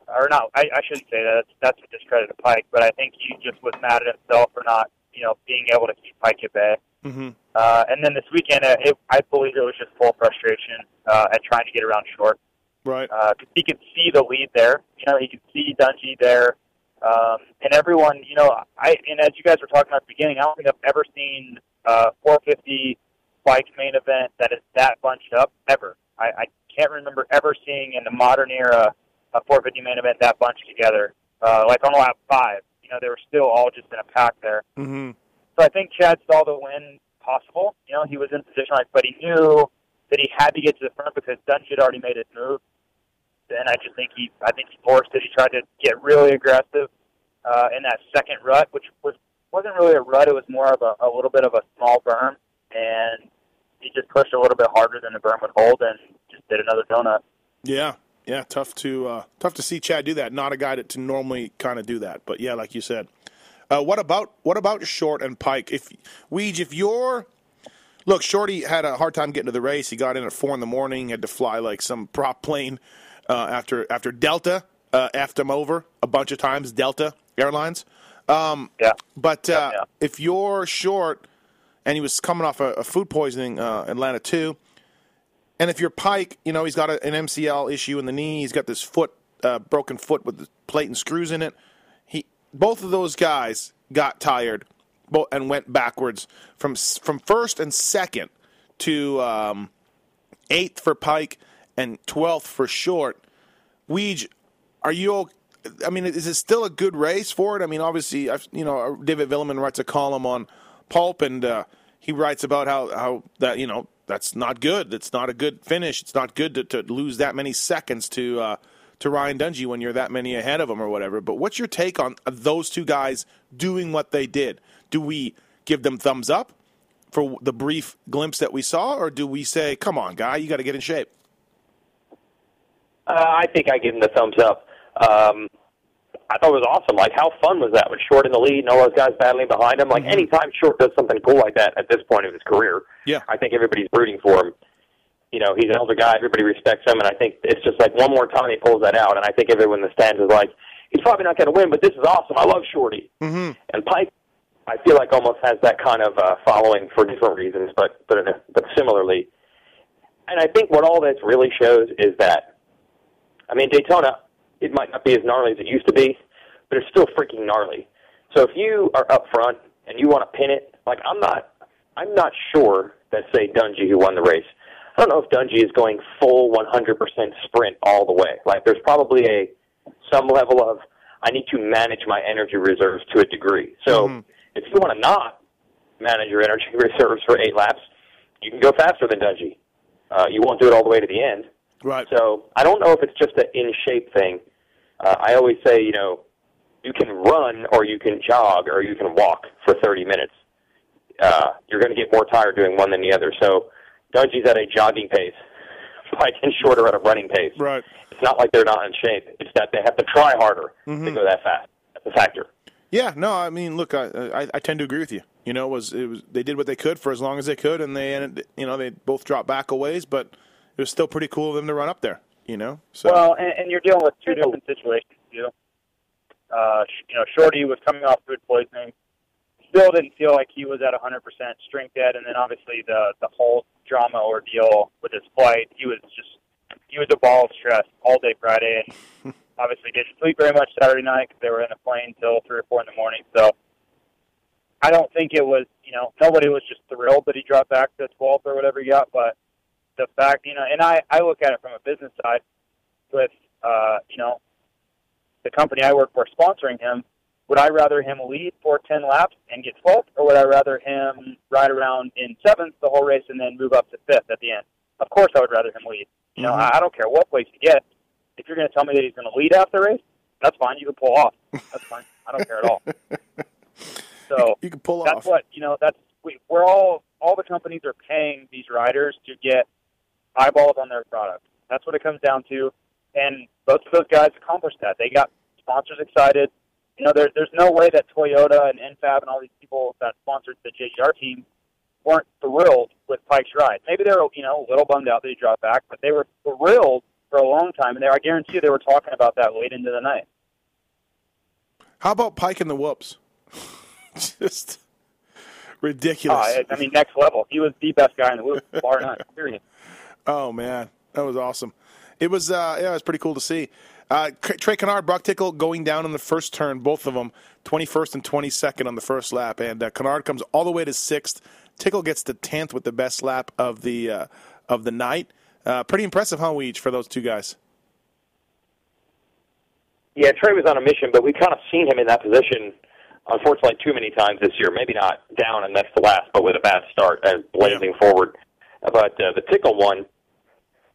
or not. I, I shouldn't say that. That's, that's a discredit to Peick, but I think he just was mad at himself for not, you know, being able to keep Peick at bay. hmm Uh, and then this weekend, uh, it, I believe it was just full frustration uh, at trying to get around short. right. Uh 'cause he could see the lead there. You know, he could see Dungey there. Um, and everyone, you know, I and as you guys were talking about at the beginning, I don't think I've ever seen uh, 450 bike main event that is that bunched up ever. I, I can't remember ever seeing in the modern era a 450 main event that bunched together. Uh, like on lap five, you know, they were still all just in a pack there. hmm So I think Chad saw the win possible. You know, he was in position, like, but he knew that he had to get to the front because Dunge had already made his move. And I just think he, I think he forced it. He tried to get really aggressive uh, in that second rut, which was wasn't really a rut. It was more of a, a little bit of a small berm, and he just pushed a little bit harder than the berm would hold, and just did another donut. Yeah, yeah. Tough to uh, tough to see Chad do that. Not a guy that to normally kind of do that, but yeah, like you said. Uh, what about what about Short and Peick? If Weege, if you're look, Shorty had a hard time getting to the race. He got in at four in the morning. Had to fly like some prop plane uh, after after Delta uh, him over a bunch of times. Delta Airlines. Um, Yeah. But uh, yeah. if you're short, and he was coming off a, a food poisoning, uh, Atlanta too, and if you're Peick, you know he's got a, an MCL issue in the knee. He's got this foot, uh, broken foot with the plate and screws in it. He, both of those guys got tired, and went backwards from from first and second to um, eighth for Peick and twelfth for Short. Weege, are you? I mean, is it still a good race for it? I mean, obviously, I've, you know, David Villeman writes a column on Pulp, and uh, he writes about how how that you know that's not good. It's not a good finish. It's not good to, to lose that many seconds to uh, to Ryan Dungey when you're that many ahead of him or whatever. But what's your take on those two guys doing what they did? Do we give them thumbs up for the brief glimpse that we saw, or do we say, "Come on, guy, you got to get in shape"? Uh, I think I give him the thumbs up. Um, I thought it was awesome. Like, how fun was that with Short in the lead and all those guys battling behind him? Like, anytime Short does something cool like that at this point of his career, Yeah. I think everybody's rooting for him. You know, he's an older guy. Everybody respects him, and I think it's just like one more time he pulls that out, and I think everyone in the stands is like, he's probably not going to win, but this is awesome. I love Shorty. Mm-hmm. And Peick, I feel like almost has that kind of uh, following for different reasons, but but in a, but similarly. And I think what all this really shows is that, I mean, Daytona, it might not be as gnarly as it used to be, but it's still freaking gnarly. So if you are up front and you want to pin it, like I'm not, I'm not sure that say Dungey who won the race. I don't know if Dungey is going full 100% sprint all the way. Like there's probably a some level of I need to manage my energy reserves to a degree. So if you want to not manage your energy [laughs] reserves for eight laps, you can go faster than Dungey. Uh, you won't do it all the way to the end. Right. So I don't know if it's just an in shape thing. Uh, I always say, you know, you can run or you can jog or you can walk for 30 minutes. Uh, you're going to get more tired doing one than the other. So Dungey's at a jogging pace. [laughs] Peick and Shorter at a running pace. Right. It's not like they're not in shape. It's that they have to try harder to go that fast. That's a factor. Yeah, no, I mean, look, I, I I tend to agree with you. You know, it was it was they did what they could for as long as they could, and they ended, you know they both dropped back a ways, but it was still pretty cool of them to run up there. You know, so Well, and, and you're dealing with two different situations too. Uh, you know, Shorty was coming off food poisoning. Still didn't feel like he was at 100% strength yet, and then obviously the the whole drama ordeal with his flight. He was just he was a ball of stress all day Friday, and [laughs] obviously didn't sleep very much Saturday night because they were in a plane till three or four in the morning. So I don't think it was you know nobody was just thrilled that he dropped back to 12th or whatever he got, but the fact you know, and I I look at it from a business side with uh, you know the company I work for sponsoring him. Would I rather him lead for ten laps and get 12th, or would I rather him ride around in seventh the whole race and then move up to fifth at the end? Of course, I would rather him lead. You know, I I don't care what place he gets. If you're going to tell me that he's going to lead after the race, that's fine. You can pull off. That's fine. I don't care at all. [laughs] So you can pull that's off. That's what you know. That's we, we're all all the companies are paying these riders to get eyeballs on their product. That's what it comes down to. And both of those guys accomplished that. They got sponsors excited. You know, there, there's no way that Toyota and NFAB and all these people that sponsored the JGR team weren't thrilled with Peick's ride. Maybe they were, you know, a little bummed out that he dropped back, but they were thrilled for a long time. And they, I guarantee you, they were talking about that late into the night. How about Peick and the Whoops? [laughs] Just ridiculous. Uh, I, mean, next level. He was the best guy in the loop, bar none. Period. Oh man, that was awesome. It was uh, yeah, it was pretty cool to see. Uh, Trey Canard, Broc Tickle going down in the first turn, both of them, 21st and 22nd on the first lap, and uh, Canard comes all the way to sixth. Tickle gets to 10th with the best lap of the uh, of the night. Uh, pretty impressive, huh, Weege, for those two guys. Yeah, Trey was on a mission, but we've kind of seen him in that position, unfortunately, too many times this year. Maybe not down and next to last, but with a bad start and blazing forward. But uh, the tickle one,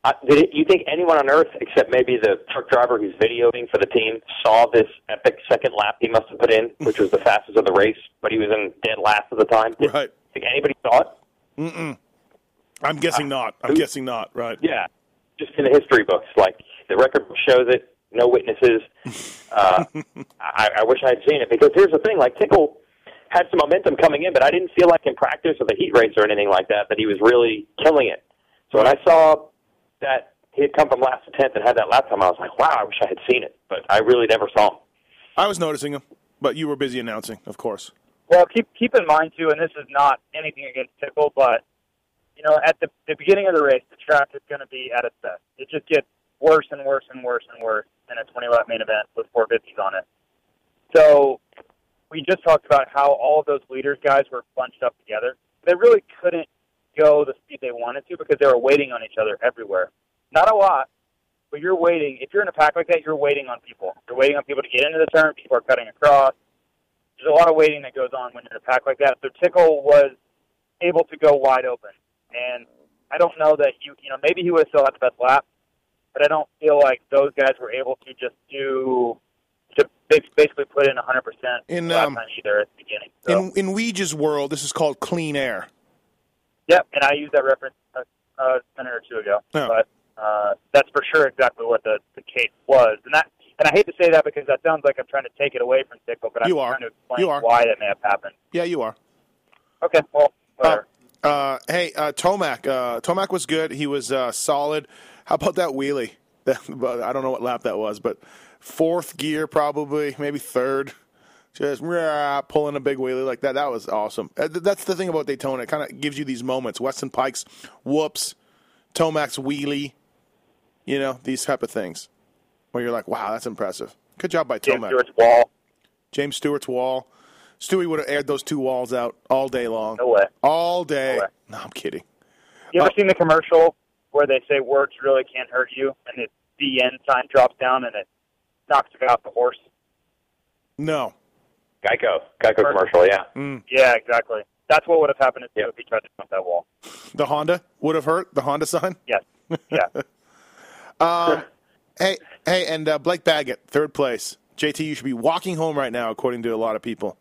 I, did it, you think anyone on earth, except maybe the truck driver who's videoing for the team, saw this epic second lap he must have put in, which was the [laughs] fastest of the race, but he was in dead last at the time? Did, Right. Think anybody saw it? I'm guessing not. I'm who- guessing not. Right. Yeah, just in the history books. Like the record shows it. No witnesses. [laughs] Uh, I, I wish I had seen it because here's the thing: like Tickle had some momentum coming in, but I didn't feel like in practice or the heat race or anything like that that he was really killing it. So when I saw that he had come from last to tenth and had that lap time, I was like, wow, I wish I had seen it, but I really never saw him. I was noticing him. but you were busy announcing, of course. Well, keep keep in mind too, and this is not anything against Tickle, but you know, at the the beginning of the race, the track is going to be at its best. It just gets worse and worse and worse and worse in a 20 lap main event with 450s on it. So we just talked about how all of those leaders guys were bunched up together. They really couldn't go the speed they wanted to because they were waiting on each other everywhere. Not a lot, but you're waiting. If you're in a pack like that, you're waiting on people. You're waiting on people to get into the turn. People are cutting across. There's a lot of waiting that goes on when you're in a pack like that. So Tickle was able to go wide open, and I don't know that you you know maybe he would have still had the best lap, but I don't feel like those guys were able to just do to basically put in 100 percent In, um, either at the beginning. So, In in Weege's world, this is called clean air. Yep, and I used that reference a, a minute or two ago, but uh, that's for sure exactly what the the case was, and that. And I hate to say that because that sounds like I'm trying to take it away from Tickle, but I'm You are. trying to explain You are. why that may have happened. Yeah, you are. Okay, well, whatever. Uh, hey, uh, Tomac. Uh, Tomac was good. He was uh, solid. How about that wheelie? [laughs] I don't know what lap that was, but fourth gear probably, maybe third. Just rah, pulling a big wheelie like that. That was awesome. Uh, That's the thing about Daytona. It kind of gives you these moments. Weston Peick's whoops, Tomac's wheelie. You know these type of things where you're like, wow, that's impressive. Good job by Tomac. James Stewart's wall. James Stewart's wall. Stewie would have aired those two walls out all day long. No way. All day. No way. No, I'm kidding. You ever Uh, seen the commercial where they say words really can't hurt you, and the end sign drops down and it knocks out the horse? No. Geico, Geico commercial, yeah. Yeah, exactly. That's what would have happened to if if he tried to jump that wall. The Honda would have hurt. The Honda sign. Yes. Yeah. [laughs] Hey, hey, and uh, Blake Baggett, third place. JT, you should be walking home right now, according to a lot of people.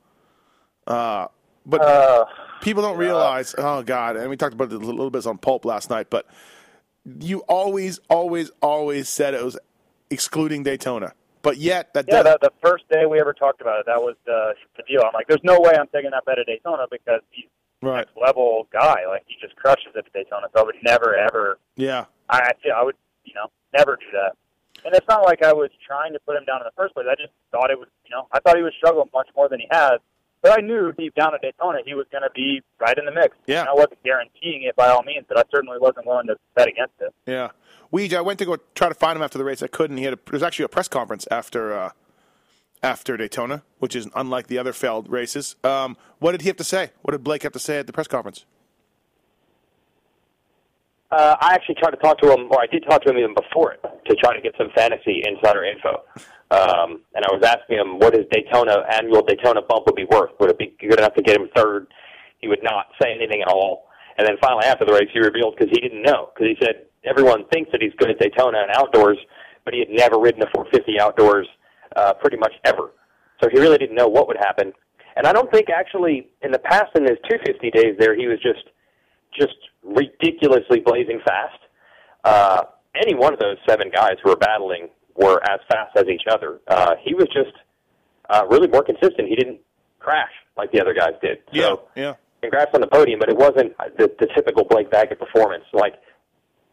Uh, but uh, people don't realize. Oh God! And we talked about it a little bit on Pulp last night, but you always, always, always said it was excluding Daytona. But yet, that yeah, the, the first day we ever talked about it, that was the, the deal. I'm like, there's no way I'm taking that bet at Daytona because he's right? a level guy. Like, he just crushes it at Daytona. So I would never, ever Yeah, I, I feel I would, you know, never do that. And it's not like I was trying to put him down in the first place. I just thought it was, you know, I thought he was struggling much more than he has. But I knew deep down at Daytona he was going to be right in the mix. Yeah. And I wasn't guaranteeing it by all means, but I certainly wasn't willing to bet against it. yeah. Weege, I went to go try to find him after the race. I couldn't. He had a, there was actually a press conference after uh, after Daytona, which is unlike the other Feld races. Um, what did he have to say? What did Blake have to say at the press conference? Uh, I actually tried to talk to him, or I did talk to him even before it, to try to get some fantasy insider info. Um, and I was asking him, what his Daytona annual Daytona bump would be worth? Would it be good enough to get him third? He would not say anything at all. And then finally, after the race, he revealed because he didn't know. Because he said everyone thinks that he's good at Daytona and outdoors, but he had never ridden a 450 outdoors uh, pretty much ever. So he really didn't know what would happen. And I don't think actually in the past in his 250 days there, he was just just ridiculously blazing fast. Uh, any one of those seven guys who were battling were as fast as each other. Uh, he was just uh, really more consistent. He didn't crash like the other guys did. So, yeah. congrats on the podium, but it wasn't the, the typical Blake Baggett performance. Like,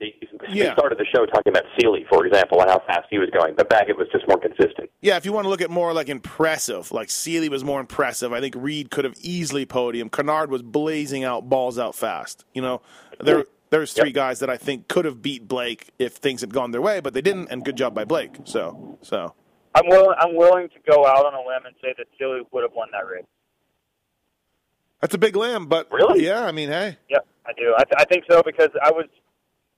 he, he Yeah. started the show talking about Seely, for example, and how fast he was going. But back it was just more consistent. Yeah, if you want to look at more like impressive, like Seely was more impressive. I think Reed could have easily podium. Canard was blazing out, balls out fast. You know, there there's three guys that I think could have beat Blake if things had gone their way, but they didn't, and good job by Blake. So, so I'm willing. I'm willing to go out on a limb and say that Seely would have won that race. that's a big limb, but Really? yeah, I mean, hey, yeah, I do. I, th- I think so because I was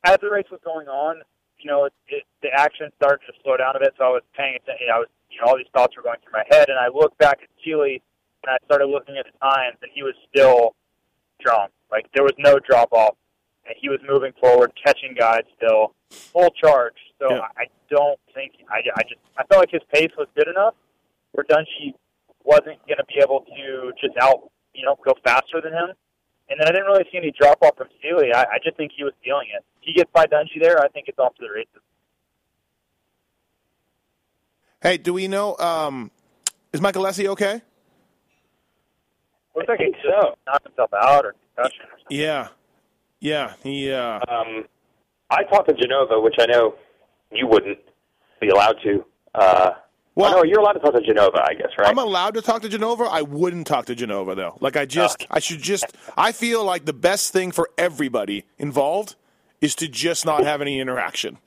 as the race was going on. You know, it, it, the action started to slow down a bit, so I was paying attention. I was, you know, all these thoughts were going through my head, and I looked back at Seely and I started looking at the times, and he was still strong. Like there was no drop off, and he was moving forward, catching guys still, full charge. So Yeah. I, I don't think I, I just I felt like his pace was good enough where Dungey wasn't going to be able to just out, you know, go faster than him. And then I didn't really see any drop off from Seely. I, I just think he was feeling it. If he gets by Dungey there, I think it's off to the races. hey, do we know? Um, is Mike Alessi okay? Looks I like he so. knocked himself out or concussion or something. Yeah, yeah, he. Uh, Um, I talked to Genova, which I know you wouldn't be allowed to. Uh, Well, oh, no, you're allowed to talk to Genova, I guess, right? I'm allowed to talk to Genova. I wouldn't talk to Genova though. Like I just, I should just. I feel like the best thing for everybody involved is to just not have any interaction.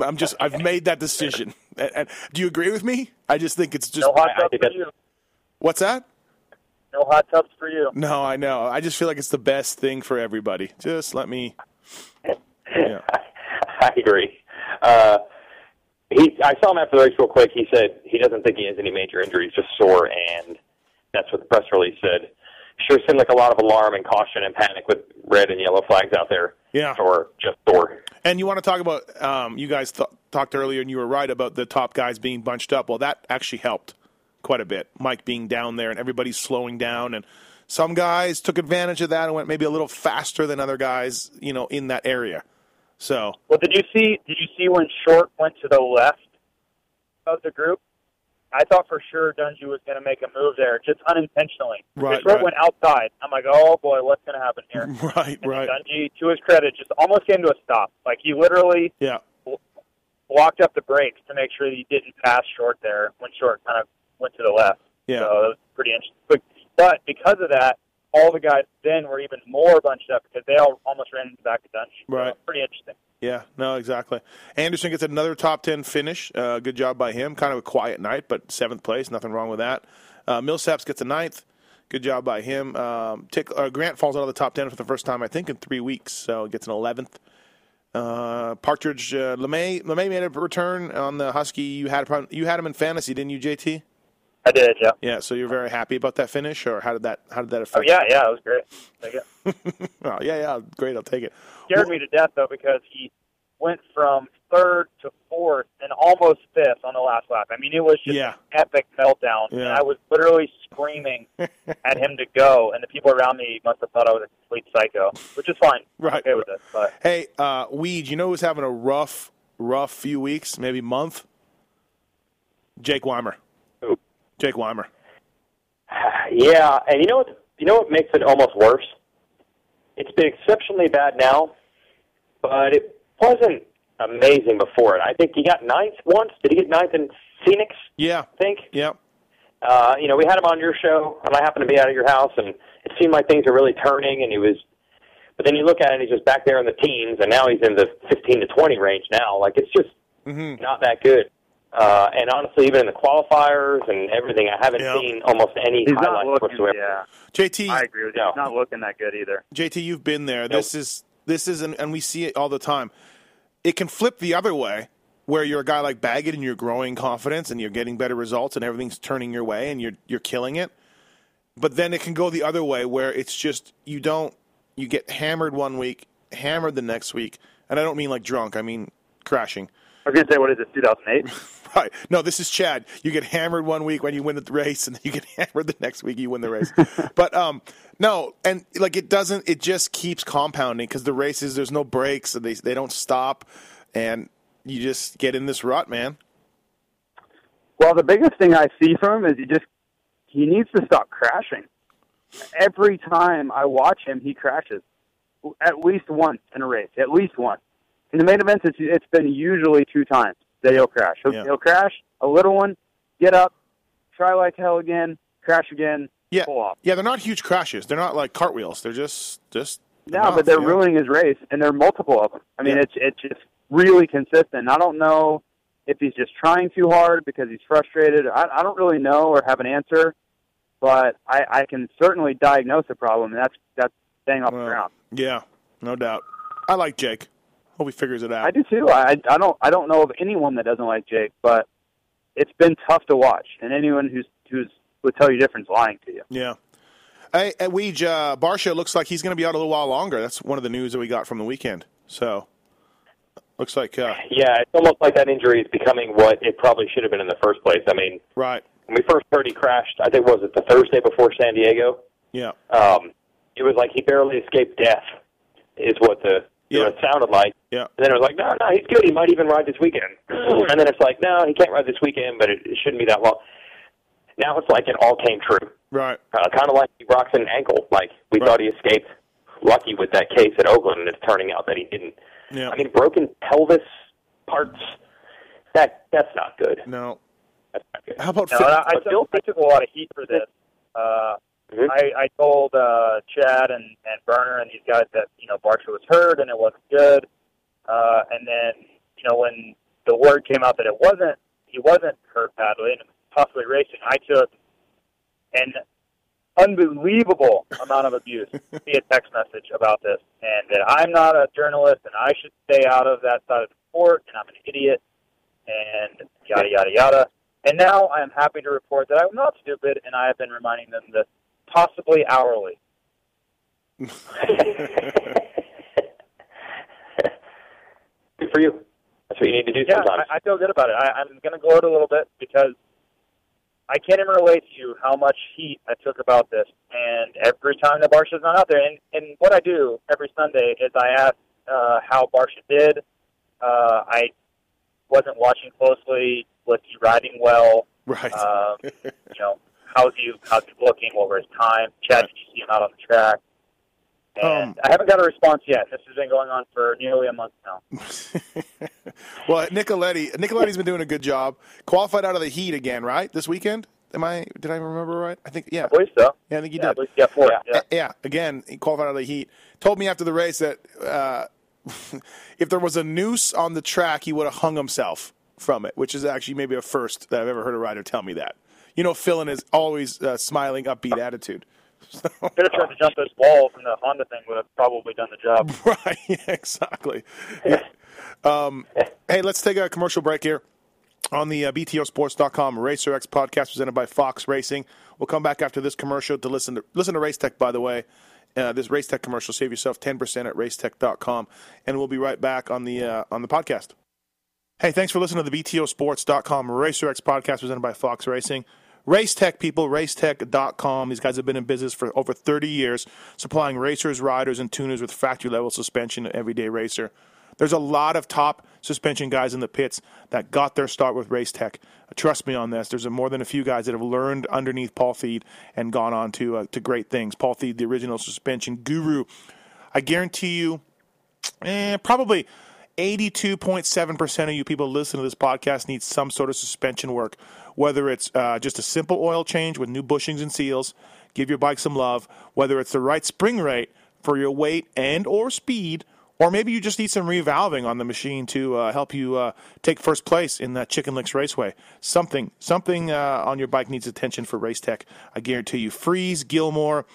I'm just, I've made that decision. And, and do you agree with me? I just think it's just. No hot tubs for you. What's that? No hot tubs for you. No, I know. I just feel like it's the best thing for everybody. Just let me. Yeah. [laughs] I agree. Uh, he, I saw him after the race real quick. He said he doesn't think he has any major injuries, just sore, and that's what the press release said. Sure seemed like a lot of alarm and caution and panic with red and yellow flags out there. Yeah. Or just sore. And you want to talk about? Um, you guys th- talked earlier, and you were right about the top guys being bunched up. Well, that actually helped quite a bit. Mike being down there, and everybody's slowing down, and some guys took advantage of that and went maybe a little faster than other guys, you know, in that area. So Well, did you see? Did you see when Short went to the left of the group? I thought for sure Dungey was going to make a move there, just unintentionally. Right, Short right. went outside. I'm like, oh boy, what's going to happen here? [laughs] right, And right, Dungey, to his credit, just almost came to a stop. Like he literally yeah, blocked up the brakes to make sure that he didn't pass Short there when Short kind of went to the left. yeah. So that was pretty interesting. But, but because of that, all the guys then were even more bunched up because they all almost ran into the back of Dungey. So Right. pretty interesting. Yeah, no, exactly. Anderson gets another top 10 finish. Uh, good job by him. Kind of a quiet night, but seventh place. Nothing wrong with that. Uh, Millsaps gets a ninth. Good job by him. Um, Tick, uh, Grant falls out of the top 10 for the first time, I think, in three weeks, so gets an 11th. Uh, Partridge, uh, LaMay, LaMay made a return on the Husky. You had, you had him in fantasy, didn't you, JT? I did, yeah. Yeah, so you're very happy about that finish, or how did that how did that affect? Oh affect? yeah, yeah, it was great. Take it. [laughs] Oh, yeah, yeah, great. I'll take it. Scared me to death though because he went from third to fourth and almost fifth on the last lap. I mean, it was just Yeah. an epic meltdown, and Yeah. I was literally screaming [laughs] at him to go, and the people around me must have thought I was a complete psycho, which is fine. I'm Right. okay with it, but Hey, uh, Weege, you know who's having a rough, rough few weeks, maybe month? Jake Weimer. Jake Weimer. [sighs] Yeah, and you know what? You know what makes it almost worse? It's been exceptionally bad now, but it wasn't amazing before it. I think he got ninth once. Did he get ninth in Phoenix? Yeah, I think. yeah, Uh, you know, we had him on your show, and I happened to be out of your house, and it seemed like things were really turning, and he was. But then you look at it, and he's just back there in the teens, and now he's in the 15 to 20 range now. Like it's just Mm-hmm. not that good. Uh, and honestly, even in the qualifiers and everything, I haven't Yeah. seen almost any he's not highlights looking. whatsoever. Yeah, JT, I agree with you. No. He's not looking that good either. JT, you've been there. This is this is, and, and we see it all the time. It can flip the other way, where you're a guy like Baggett and you're growing confidence and you're getting better results and everything's turning your way and you're you're killing it. But then it can go the other way, where it's just you don't you get hammered one week, hammered the next week, and I don't mean like drunk. I mean crashing. I was gonna say, what is this? [laughs] 2008? Right. No, this is Chad. You get hammered one week when you win the race, and then you get [laughs] hammered the next week you win the race. [laughs] but um, no, and like it doesn't. It just keeps compounding because the races there's no breaks, and they they don't stop, and you just get in this rut, man. Well, the biggest thing I see from him is he just he needs to stop crashing. Every time I watch him, he crashes at least once in a race. At least once. In the main events, it's it's been usually two times that he'll crash. He'll, Yeah. he'll crash a little one, get up, try like hell again, crash again, Yeah, pull off. yeah. They're not huge crashes. They're not like cartwheels. They're just just. No, enough, but they're yeah. ruining his race, and there are multiple of them. I mean, Yeah. it's it's just really consistent. I don't know if he's just trying too hard because he's frustrated. I, I don't really know or have an answer, but I, I can certainly diagnose the problem, and that's that's staying off Well, the ground. Yeah, no doubt. I like Jake. Hope he figures it out. I do too. I I don't I don't know of anyone that doesn't like Jake, but it's been tough to watch, and anyone who's who's would tell you different is lying to you. Yeah. Hey, at Weege, uh, Barcia looks like he's going to be out a little while longer. That's one of the news that we got from the weekend. So, looks like, uh, Yeah, it's almost like that injury is becoming what it probably should have been in the first place. I mean, right. when we first heard he crashed, I think was it the Thursday before San Diego. Yeah. Um, it was like he barely escaped death, is what the Yeah. what it sounded like. Yeah. And then it was like, no, no, he's good. He might even ride this weekend. [clears throat] And then it's like, no, he can't ride this weekend, but it, it shouldn't be that long. Now it's like it all came true. Right. Uh, kind of like he rocks an ankle. Like we Right. thought he escaped lucky with that case at Oakland, and it's turning out that he didn't. Yeah. I mean, broken pelvis parts. That that's not good. no. That's not good. How about No, I, I, took, I took a lot of heat for this. Uh, Mhm. I, I told uh, Chad and, and Burner and these guys that you know Barcia was hurt and it wasn't good. Uh, and then you know when the word came out that it wasn't, he wasn't hurt badly and possibly racing. I took an unbelievable amount of abuse [laughs] via text message about this, and that I'm not a journalist and I should stay out of that side of the sport, and I'm an idiot, and yada yada yada. And now I am happy to report that I'm not stupid, and I have been reminding them this possibly hourly. [laughs] good for you. That's what you need to do Yeah, sometimes. I, I feel good about it. I, I'm going to gloat a little bit because I can't even relate to you how much heat I took about this. And every time the Barcia's not out there, and, and what I do every Sunday is I ask uh, how Barcia did. Uh, I wasn't watching closely. Was he riding well? right. Um, you know, how's he how's he looking? What were his time? Chad, did you see him out on the track? And Um, I haven't got a response yet. This has been going on for nearly a month now. [laughs] well, Nicoletti, Nicoletti's been doing a good job. Qualified out of the heat again, right? This weekend? Am I? Did I remember right? I think yeah. I believe so. Yeah, I think he yeah, did. believe, yeah, four. Yeah. Yeah. Yeah, again, he qualified out of the heat. Told me after the race that uh, [laughs] if there was a noose on the track, he would have hung himself from it, which is actually maybe a first that I've ever heard a rider tell me that. You know, Phil in his always uh, smiling, upbeat attitude. [laughs] Could have tried to jump this wall from the Honda thing would have probably done the job. [laughs] right, yeah, [laughs] exactly. Yeah. Um, hey, let's take a commercial break here on the uh, BTOsports.com RacerX podcast presented by Fox Racing. We'll come back after this commercial to listen to listen to Race Tech. By the way, uh, this Race Tech commercial save yourself ten percent at Racetech.com, and we'll be right back on the uh, on the podcast. Hey, thanks for listening to the BTOsports.com Racer X podcast presented by Fox Racing. Race Tech people, racetech.com. These guys have been in business for over 30 years, supplying racers, riders, and tuners with factory level suspension to everyday racer. There's a lot of top suspension guys in the pits that got their start with Race Tech. Trust me on this. There's more than a few guys that have learned underneath Paul Thede and gone on to uh, to great things. Paul Thede, the original suspension guru. I guarantee you, eh, probably 82.7% of you people listening to this podcast need some sort of suspension work, whether it's uh, just a simple oil change with new bushings and seals, give your bike some love, whether it's the right spring rate for your weight and or speed, or maybe you just need some revalving on the machine to uh, help you uh, take first place in that Chicken Licks Raceway. Something, something uh, on your bike needs attention for Race Tech. I guarantee you. Freeze, Gilmore,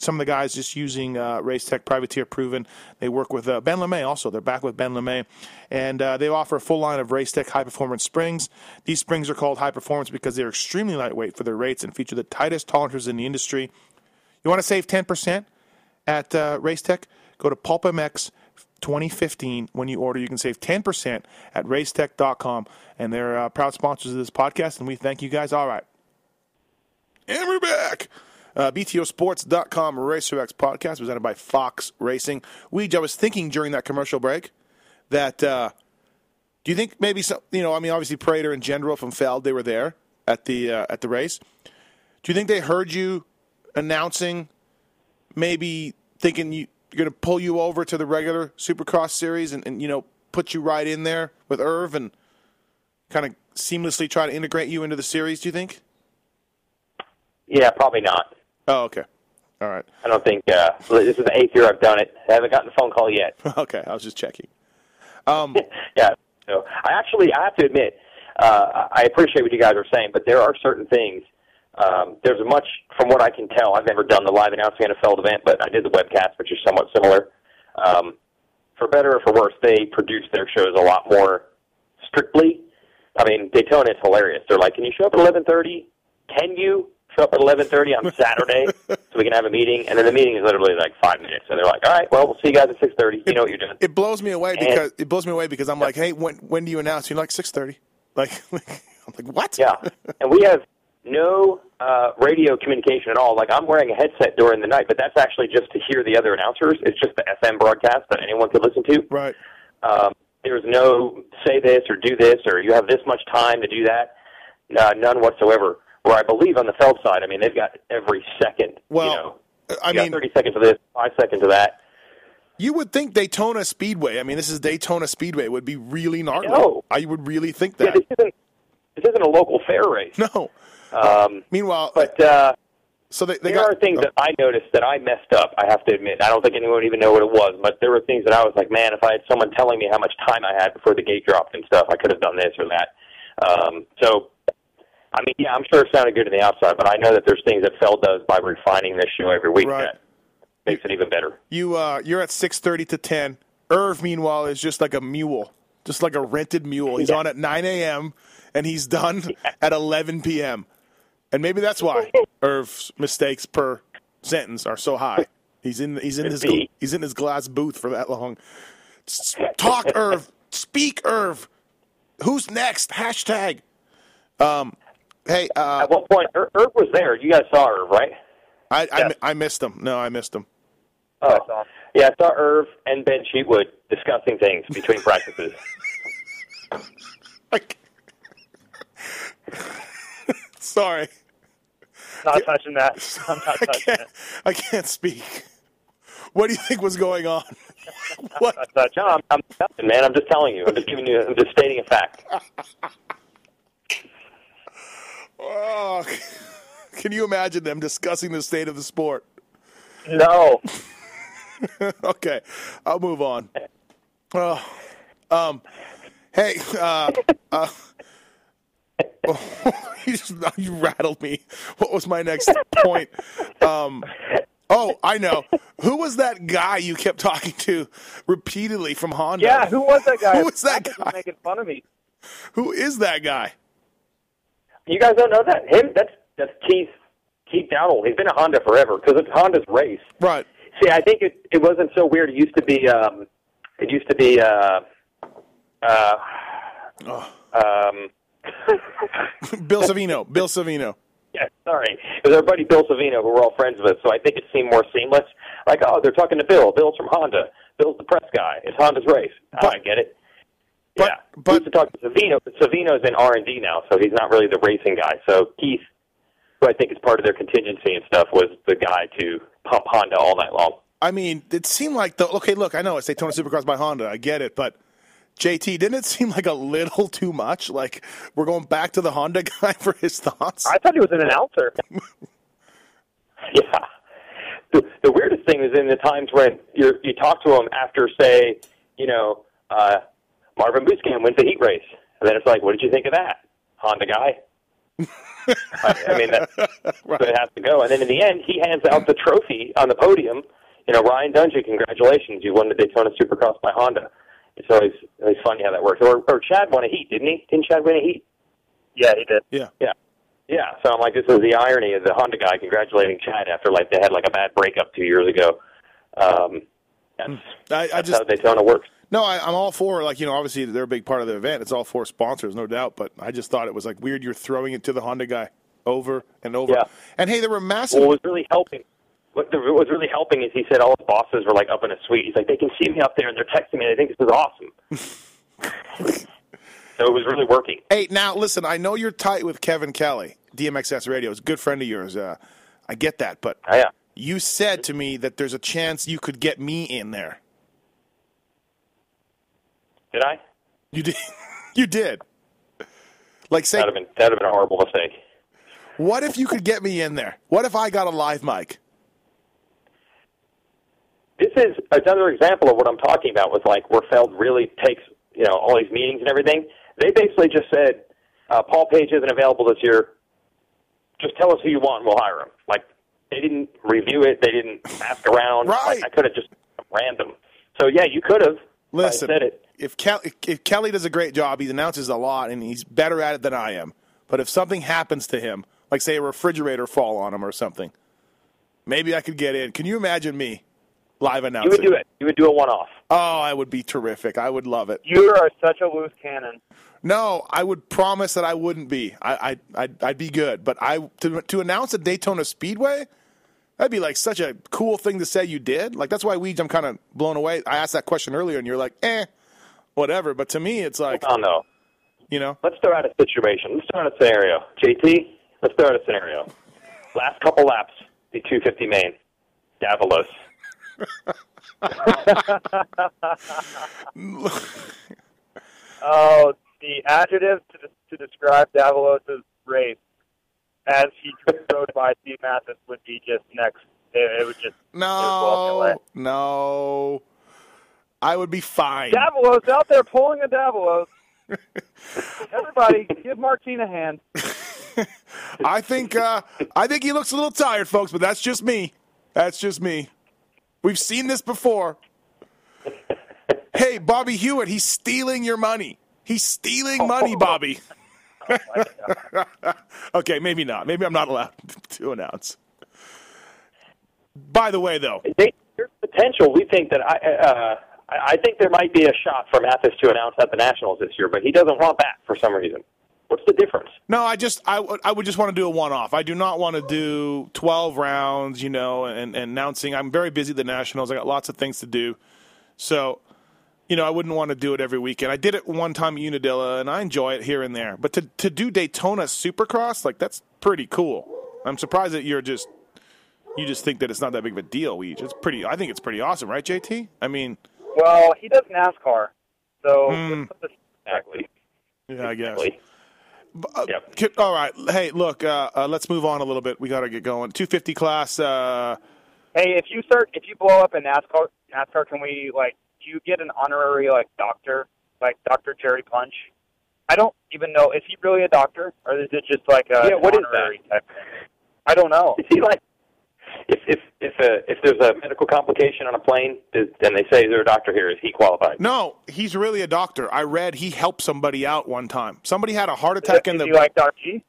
some of the guys just using uh, Race Tech Privateer Proven. They work with uh, Ben LaMay also. They're back with Ben LaMay. And uh, they offer a full line of Race Tech high performance springs. These springs are called high performance because they're extremely lightweight for their rates and feature the tightest tolerances in the industry. You want to save 10% at uh, Race Tech? Go to PulpMX 2015 when you order. You can save 10% at racetech.com. And they're uh, proud sponsors of this podcast, and we thank you guys. All right. And we're back. Uh, BTOsports.com Racer X podcast presented by Fox Racing. We, I was thinking during that commercial break that, uh, do you think maybe some, you know, I mean, obviously Prater and Jendro from Feld, they were there at the, uh, at the race. Do you think they heard you announcing, maybe thinking you, you're going to pull you over to the regular Supercross series and, and, you know, put you right in there with Irv and kind of seamlessly try to integrate you into the series, do you think? Yeah, probably not. Oh, okay. All right. I don't think uh, this is the eighth year I've done it. I haven't gotten a phone call yet. [laughs] Okay, I was just checking. Um, [laughs] yeah. So I actually, I have to admit, uh, I appreciate what you guys are saying, but there are certain things. Um, there's a much, from what I can tell, I've never done the live announcing Feld event, but I did the webcast, which is somewhat similar. Um, for better or for worse, they produce their shows a lot more strictly. I mean, Daytona is hilarious. They're like, "Can you show up at 11:30? Can you show up at 11:30 on Saturday so we can have a meeting?" And then the meeting is literally like five minutes, and they're like, "All right, well, we'll see you guys at 6:30. You know what you're doing." it blows me away And- because it blows me away because I'm like, hey, when when do you announce? You're like six thirty. [laughs] Like, I'm like, what? Yeah, and we have no uh, radio communication at all. Like I'm wearing a headset during the night, but that's actually just to hear the other announcers. It's just the FM broadcast that anyone could listen to. Right. Um, there's no say this or do this or you have this much time to do that. Uh, none whatsoever. Where I believe on the Feld side, I mean they've got every second. Well, you know, I mean, 30 seconds of this, five seconds of that. you would think Daytona Speedway. I mean, this is Daytona Speedway. Would be really gnarly. know. I would really think Yeah, that. this isn't this isn't a local fair race. No. Um, Meanwhile, but uh, so they, they there got are things that I noticed that I messed up. I have to admit. I don't think anyone would even know what it was, but there were things that I was like, man, if I had someone telling me how much time I had before the gate dropped and stuff, I could have done this or that. Um, so, I mean, yeah, I'm sure it sounded good on the outside, but I know that there's things that Feld does by refining this show every week Right. that makes it even better. you uh, you're at six thirty to ten. Irv, meanwhile, is just like a mule, just like a rented mule. He's Yeah. on at nine a.m. and he's done at eleven p.m. And maybe that's why [laughs] Irv's mistakes per sentence are so high. He's in he's in his he's in his glass booth for that long. Talk, Irv. Speak, Irv. Who's next? Hashtag. Um, hey, uh, At what point, Ir- Irv was there. You guys saw Irv, right? I, I Yes. I missed him. No, I missed him. Oh, saw yeah, I saw Irv and Ben Sheetwood discussing things between practices. [laughs] [laughs] Sorry. Not touching that. [laughs] I'm not I touching can't, it. I can't speak. What do you think was going on? what? Not No, I'm, I'm nothing, man. I'm just telling you. I'm just giving you. I'm just stating a fact. Oh, [laughs] can you imagine them discussing the state of the sport? No. [laughs] okay, I'll move on. Oh, um, hey, uh, uh, [laughs] you just you rattled me. What was my next point? Um, oh, I know. Who was that guy you kept talking to repeatedly from Honda? Yeah, who was that guy? Who was that guy? making fun of me? Who is that guy? You guys don't know that him? That's that's Keith Keith Dowdle. He's been a Honda forever because it's Honda's race. Right. See, I think it it wasn't so weird. It used to be um, it used to be uh, uh, um, [laughs] Bill Savino. Bill Savino. yeah, sorry, it was our buddy Bill Savino who we're all friends with. So I think it seemed more seamless. Like, oh, they're talking to Bill. Bill's from Honda. Bill's the press guy. It's Honda's race. But- I get it. But- yeah, but- we used to talk to Savino, but Savino's in R and D now, so he's not really the racing guy. So Keith, who I think is part of their contingency and stuff, was the guy to pump Honda all night long. I mean, it seemed like the okay. Look, I know it's Daytona Supercross by Honda. I get it, but JT, didn't it seem like a little [laughs] too much? Like we're going back to the Honda [laughs] guy for his thoughts. I thought he was an announcer. [laughs] Yeah. The, the weirdest thing is in the times when you you talk to him after, say, you know, uh, Marvin Musquin wins the heat race, and then it's like, what did you think of that, Honda guy? [laughs] I, I mean, that, so it has to go. And then in the end, he hands out the trophy on the podium. You know, Ryan Dungey, congratulations, you won the Daytona Supercross by Honda. It's always always funny how that works. Or, or Chad won a heat, didn't he? Didn't Chad win a heat? Yeah, he did. yeah. Yeah. Yeah. So I'm like, this is the irony of the Honda guy congratulating Chad after like they had like a bad breakup two years ago. Um, that's, I, I that's just how Daytona works. No. I, I'm all for like you know. Obviously, they're a big part of the event. It's all for sponsors, no doubt. But I just thought it was like weird. You're throwing it to the Honda guy over and over. Yeah. And hey, there were massive. What was really helping, what the, what was really helping is he said all his bosses were like up in a suite. He's like, they can see me up there and they're texting me. They think this is awesome. [laughs] so it was really working. Hey, now listen. I know you're tight with Kevin Kelly, DMXS Radio. Is a good friend of yours. Uh, I get that, but Oh, yeah. you said to me that there's a chance you could get me in there. Did I? You did. [laughs] you did. Like say, That'd have been that'd have been a horrible mistake. what if you could get me in there? What if I got a live mic? this is another example of what I'm talking about with like where Feld really takes you know all these meetings and everything. They basically just said uh, Paul Page isn't available this year. Just tell us who you want, and we'll hire him. Like they didn't review it, they didn't ask around. [laughs] Right. Like, I could have just random. So yeah, you could have. Listen, I said it. If Kelly, if Kelly does a great job, he announces a lot, and he's better at it than I am. But if something happens to him, like say a refrigerator fall on him or something, maybe I could get in. Can you imagine me live announcing? You would do it. You would do a one-off. Oh, I would be terrific. I would love it. You are such a loose cannon. No, I would promise that I wouldn't be. I, I, I'd, I'd be good. But I to, to announce a Daytona Speedway, that'd be like such a cool thing to say you did. Like that's why we, I'm kind of blown away. I asked that question earlier, and you're like, eh, whatever. But to me, it's like, Oh no. you know, Let's throw out a situation. Let's throw out a scenario. JT, let's throw out a scenario. Last couple laps, the 250 main, Davalos. [laughs] Oh, the adjective to to describe Davalos' race as he rode by Steve Matthes would be just next. It, it would just No, no. I would be fine. Davalos out there pulling a Davalos. [laughs] Everybody, give Martine a hand. I think uh, I think he looks a little tired, folks, but that's just me. That's just me. We've seen this before. Hey, Bobby Hewitt, he's stealing your money. He's stealing money, [laughs] Bobby. [laughs] okay, maybe not. Maybe I'm not allowed to announce. By the way, though, They, there's potential. We think that I, uh, I I think there might be a shot for Matthes to announce at the Nationals this year, but he doesn't want that for some reason. What's the difference? no, I just I would would just want to do a one off. I do not want to do 12 rounds, you know, and, and announcing. I'm very busy at the Nationals. I got lots of things to do, so you know I wouldn't want to do it every weekend. I did it one time at Unadilla, and I enjoy it here and there. But to to do Daytona Supercross, like that's pretty cool. I'm surprised that you're just you just think that it's not that big of a deal. We it's pretty. I think it's pretty awesome, right, JT? I mean, Well, he does NASCAR, so Hmm. Exactly. yeah, I guess. Exactly. Uh, Yep. ki- All right. Hey, look, uh, uh, let's move on a little bit. We got to get going. 250 class. Uh, Hey, if you start, if you blow up in NASCAR, NASCAR, can we like, do you get an honorary like doctor, like Doctor Jerry Punch? I don't even know. Is he really a doctor, or is it just like a Yeah, what is honorary type thing? I don't know. Is he like if if if uh, if there's a medical complication on a plane, is, and they say there's a doctor here, is he qualified? no, he's really a doctor. I read he helped somebody out one time. Somebody had a heart attack in Is the. he like Doc G?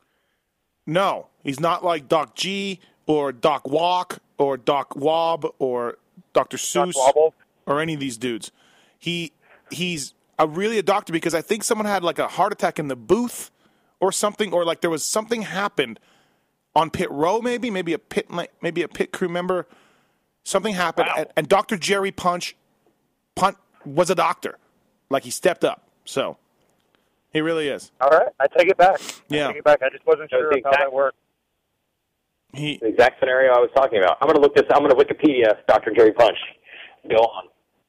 no, he's not like Doc G or Doc Walk or Doc Wob or Dr. Seuss Wobble? or any of these dudes. He he's a really a doctor because I think someone had like a heart attack in the booth or something, or like there was something happened on pit row, maybe maybe a pit maybe a pit crew member. Something happened, Wow. and, and Doctor Jerry Punch Punt was a doctor, like he stepped up. So he really is. All right, I take it back. Yeah. I take it back. I just wasn't sure the of how that worked. He The exact scenario I was talking about. I'm going to look this. I'm going to Wikipedia Dr. Jerry Punch. Go on.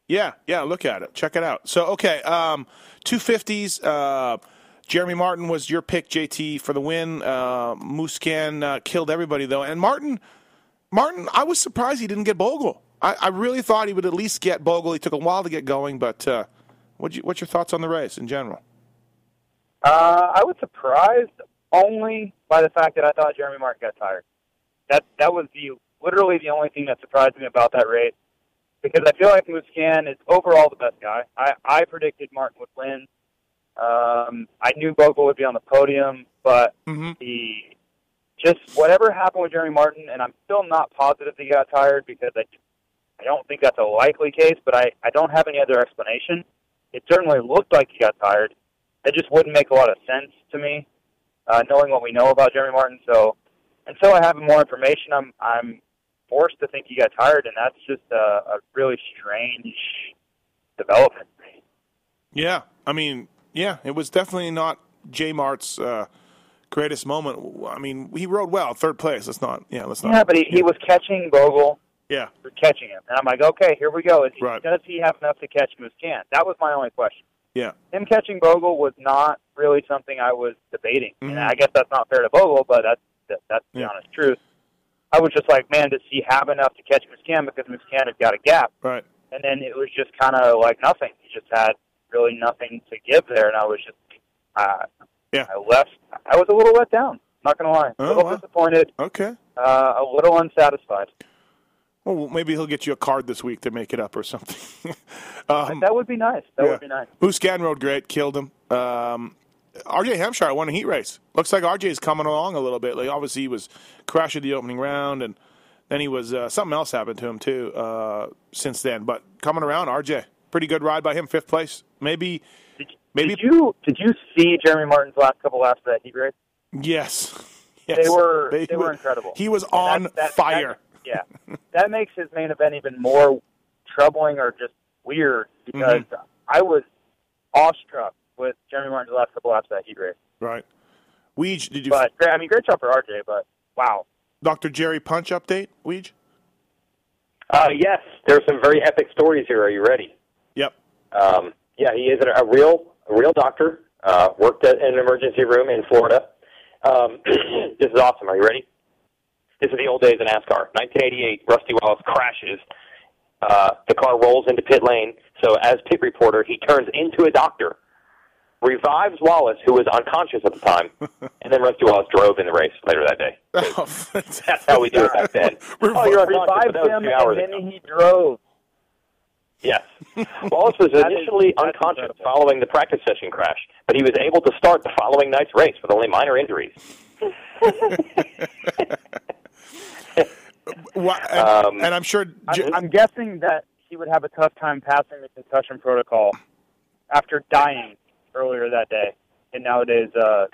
Yeah, yeah, look at it. Check it out. So, okay, um, 250s. Uh, Jeremy Martin was your pick, JT, for the win. Uh, uh, killed everybody, though. And Martin, Martin, I was surprised he didn't get Bogle. I, I really thought he would at least get Bogle. He took a while to get going, but uh, what'd you, what's your thoughts on the race in general? Uh, I was surprised only by the fact that I thought Jeremy Martin got tired. That that was the literally the only thing that surprised me about that race because I feel like Musquin is overall the best guy. I I predicted Martin would win. Um, I knew Bogle would be on the podium, but Mhm. he just whatever happened with Jeremy Martin, and I'm still not positive that he got tired because I I don't think that's a likely case, but I I don't have any other explanation. It certainly looked like he got tired. It just wouldn't make a lot of sense to me, uh, knowing what we know about Jeremy Martin. So until I have more information, I'm I'm forced to think he got tired, and that's just a, a really strange development. Yeah, I mean, yeah, it was definitely not J Mart's uh, greatest moment. I mean, he rode well, third place. Let's not, yeah, let's not. Yeah, but he, he was catching Bogle yeah, for catching him, and I'm like, okay, here we go. Is he, Right. Does he have enough to catch Musquin? That was my only question. yeah, Him catching Bogle was not really something I was debating, and Mhm. I guess that's not fair to Bogle, but that's that, that's the Yeah. honest truth. I was just like, man, does he have enough to catch Musquin because Musquin had got a gap? right. and then it was just kind of like nothing. He just had really nothing to give there, and I was just, uh, Yeah. I left. I was a little let down. Not gonna lie, a Oh, little wow. disappointed, Okay. uh, a little unsatisfied. Well, maybe he'll get you a card this week to make it up or something. [laughs] um, that would be nice. That yeah. would be nice. Musquin rode great, killed him. Um, RJ Hampshire won a heat race. Looks like RJ's coming along a little bit. Like obviously he was crashing the opening round, and then he was uh, something else happened to him too uh, since then. But coming around, RJ, pretty good ride by him, fifth place. Maybe, Did, maybe did you did you see Jeremy Martin's last couple laps of that heat race? yes, [laughs] yes. They were they, were were- incredible. He was on that- that- fire. that- [laughs] yeah, that makes his main event even more troubling or just weird because Mm-hmm. I was awestruck with Jeremy Martin's last couple laps of that heat race. right. Weege, did you? But I mean, great job for RJ. But wow, Dr. Jerry Punch update, Weege? Uh, yes, are some very epic stories here. Are you ready? Yep. Um, yeah, he is a, a real, a real doctor. Uh, worked at an emergency room in Florida. Um, [clears throat] this is awesome. Are you ready? This is the old days of NASCAR. 1988, Rusty Wallace crashes. Uh, the car rolls into pit lane. So, as pit reporter, he turns into a doctor, revives Wallace, who was unconscious at the time, [laughs] and then Rusty Wallace drove in the race later that day. Oh, [laughs] That's how we do it back then. [laughs] oh, you're Revived him, and then ago. he drove. Yes. Wallace was initially that's unconscious incredible. following the practice session crash, but he was able to start the following night's race with only minor injuries. [laughs] Wha- and, Um, and I'm sure. J- I'm, I'm guessing that he would have a tough time passing the concussion protocol after dying earlier that day in nowadays uh,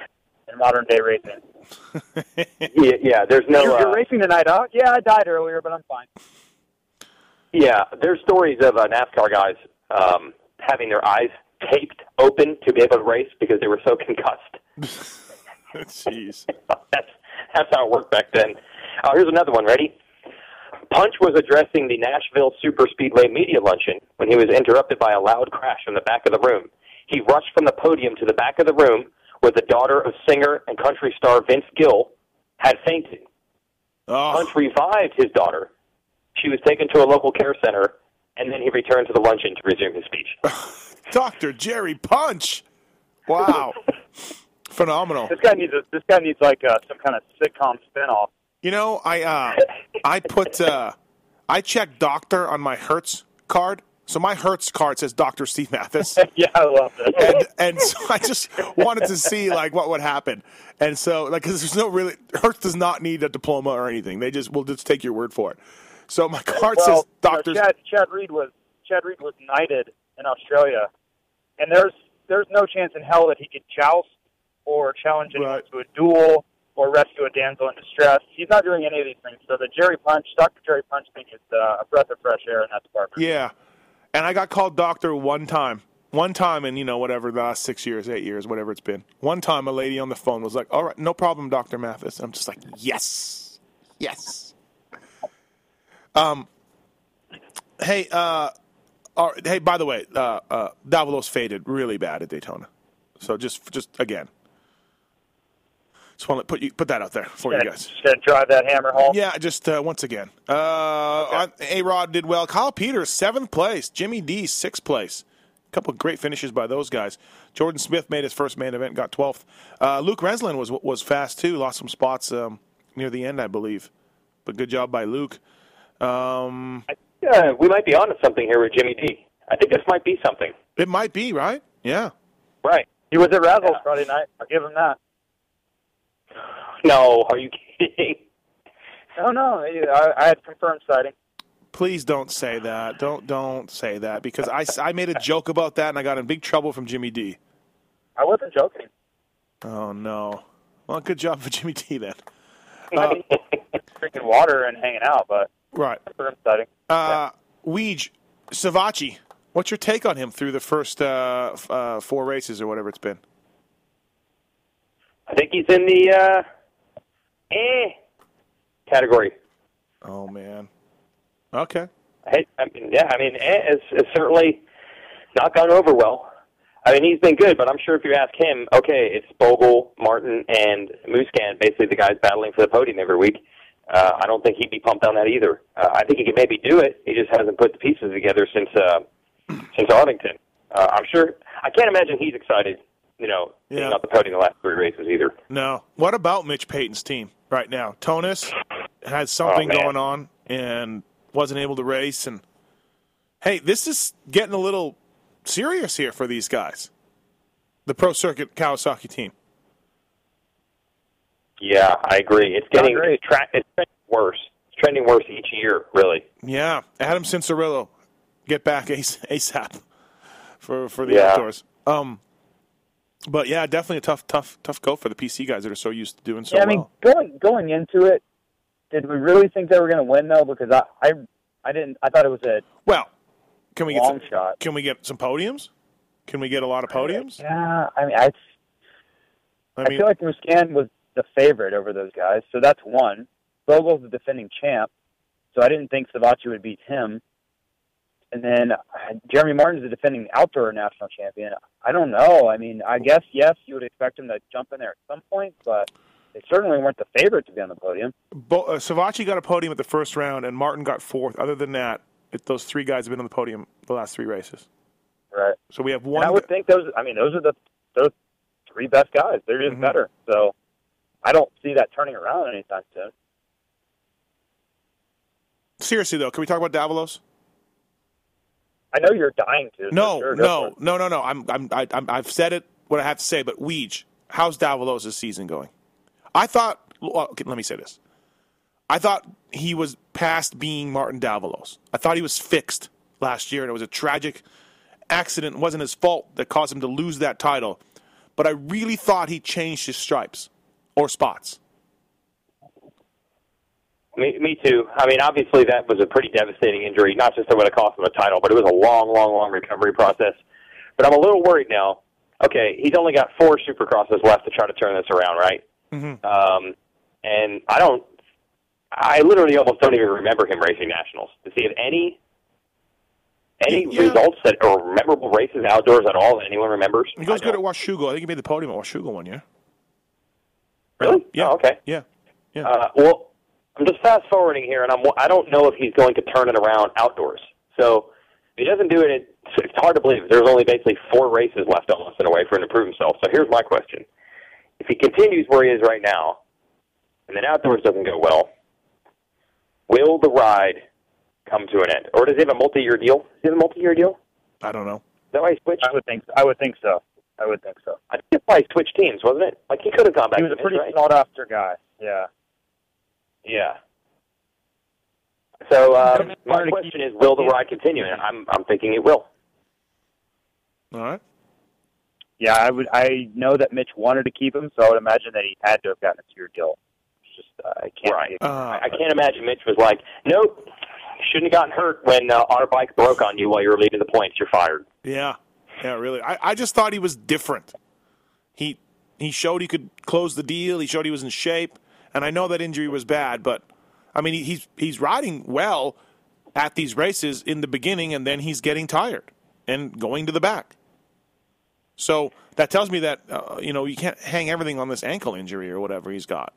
in modern day racing. [laughs] Yeah, yeah there's no. you're, you're uh, racing tonight, Doc? Yeah, I died earlier, but I'm fine. Yeah, there's stories of uh, NASCAR guys um, having their eyes taped open to be able to race because they were so [laughs] concussed. [laughs] Jeez. [laughs] that's that's how it worked back then. Uh, here's another one. Ready? Punch was addressing the Nashville Super Speedway media luncheon when he was interrupted by a loud crash in the back of the room. He rushed from the podium to the back of the room where the daughter of singer and country star Vince Gill had fainted. Oh, Punch revived his daughter. She was taken to a local care center, and then he returned to the luncheon to resume his speech. [laughs] Dr. Jerry Punch. Wow. [laughs] Phenomenal. This guy needs a, this guy needs like uh, some kind of sitcom spinoff. You know, I uh, I put uh, I checked doctor on my Hertz card. So my Hertz card says Dr. Steve Matthes. [laughs] yeah, I love this. and and so I just wanted to see like what would happen, and so like because there's no really Hertz does not need a diploma or anything. They just will just take your word for it. So my card well, says you know, Doctor. Chad, Chad Reed was Chad Reed was knighted in Australia, and there's there's no chance in hell that he could joust or challenge anyone Right. to a duel or rescue a damsel in distress. He's not doing any of these things. So the Jerry Punch, Dr. Jerry Punch thing is uh, a breath of fresh air in that department. Yeah, and I got called doctor one time. One time in you know whatever the last six years, eight years, whatever it's been. One time a lady on the phone was like, "All right, no problem, Doctor Matthes." And I'm just like, "Yes, yes." Um. Hey, uh, all right, hey. By the way, uh, uh, Davalos faded really bad at Daytona. So just, just again, just want to put you put that out there for you guys. Just gonna drive that hammer home. Yeah, just uh, once again. Uh, A Rod did well. Kyle Peters, seventh place. Jimmy D, sixth place. A couple of great finishes by those guys. Jordan Smith made his first main event, got 12th. Uh, Luke Renzland was was fast too. Lost some spots um, near the end, I believe. But good job by Luke. Um, Yeah, we might be onto something here with Jimmy D. I think this might be something. it might be right. Yeah. Right. He was at Razzles Yeah. Friday night. I'll give him that. No, are you kidding? No, no, I, I had confirmed sighting. Please don't say that. Don't don't say that because I, I made a joke about that and I got in big trouble from Jimmy D. I wasn't joking. Oh no. Well, good job for Jimmy D then. [laughs] Uh, drinking water and hanging out, but Right. confirmed sighting. Uh, Weege, Savatgy, what's your take on him through the first uh, uh, four races or whatever it's been? I think he's in the uh, eh category. Oh man. Okay. I, I mean, yeah, I mean, eh, it's, it's certainly not gone over well. I mean, he's been good, but I'm sure if you ask him, okay, it's Bogle, Martin, and Musquin, basically the guys battling for the podium every week. Uh, I don't think he'd be pumped on that either. Uh, I think he could maybe do it. He just hasn't put the pieces together since uh, since Arlington. Uh, I'm sure. I can't imagine he's excited. You know, Yeah. on the podium the last three races either. No. What about Mitch Payton's team right now? Tonus had something Oh, going on and wasn't able to race. And hey, this is getting a little serious here for these guys. The Pro Circuit Kawasaki team. Yeah, I agree. It's getting it's, tra- it's trending worse. It's trending worse each year, really. Yeah, Adam Cianciarulo, get back [laughs] AS- ASAP for for the Yeah. outdoors. Um, but yeah, definitely a tough, tough, tough go for the PC guys that are so used to doing so yeah, I mean, well. going going into it, did we really think they were going to win though? Because I, I I didn't. I thought it was a Well, can we get some, shot. can we get some podiums? Can we get a lot of podiums? Yeah, I mean, I I I mean, feel like Musquin was the favorite over those guys, so that's one. Bogle's the defending champ, so I didn't think Savatgy would beat him. And then uh, Jeremy Martin's the defending outdoor national champion. I don't know. I mean, I guess yes, you would expect him to jump in there at some point, but they certainly weren't the favorite to be on the podium. Bo- uh, Savatgy got a podium at the first round, and Martin got fourth. Other than that, it, those three guys have been on the podium the last three races. Right. So we have And one. I would think those. I mean, those are the those three best guys. They're just Mhm. better. So I don't see that turning around anytime soon. Seriously though, can we talk about Davalos? I know you're dying to. No, sure, no, no, no, no. I'm, I'm, I, I'm, I've said it. What I have to say, but Weege, how's Davalos' season going? I thought. Well, okay, let me say this. I thought he was past being Martin Davalos. I thought he was fixed last year, and it was a tragic accident. It wasn't his fault that caused him to lose that title. But I really thought he changed his stripes or spots. Me, me too. I mean, obviously that was a pretty devastating injury. Not just that it would have cost him a title, but it was a long, long, long recovery process. But I'm a little worried now. Okay, he's only got four Supercrosses left to try to turn this around, right? Mm-hmm. Um, and I don't. I literally almost don't even remember him racing nationals. Does he have any any Yeah. results that are memorable races outdoors at all that anyone remembers? He goes I good at. Washougal. I think he made the podium at Washougal one year. Really? Yeah. Oh, okay. Yeah. Yeah. Uh, well, I'm just fast forwarding here, and I'm I don't know if he's going to turn it around outdoors. So if he doesn't do it, it's, it's hard to believe. There's only basically four races left almost in a way for him to prove himself. So here's my question: If he continues where he is right now, and then outdoors doesn't go well, will the ride come to an end, or does he have a multi-year deal? Does he have a multi-year deal? I don't know. Is that why he switched? I would think. I would think so. I would think so. I think that's why he switched teams, wasn't it? Like he could have gone back. He was to a pretty Mitch, right? sought after guy. Yeah. Yeah. So um, my question is, will the ride continue? And I'm I'm thinking it will. All right. Yeah, I would. I know that Mitch wanted to keep him, so I would imagine that he had to have gotten a two-year deal. It's just uh, I can't. Right. Uh, I I can't imagine Mitch was like, nope, shouldn't have gotten hurt when uh, our bike broke on you while you were leading the points. You're fired. Yeah, yeah, really. I, I just thought he was different. He he showed he could close the deal. He showed he was in shape, and I know that injury was bad, but I mean he, he's he's riding well at these races in the beginning, and then he's getting tired and going to the back. So that tells me that uh, you know you can't hang everything on this ankle injury or whatever he's got.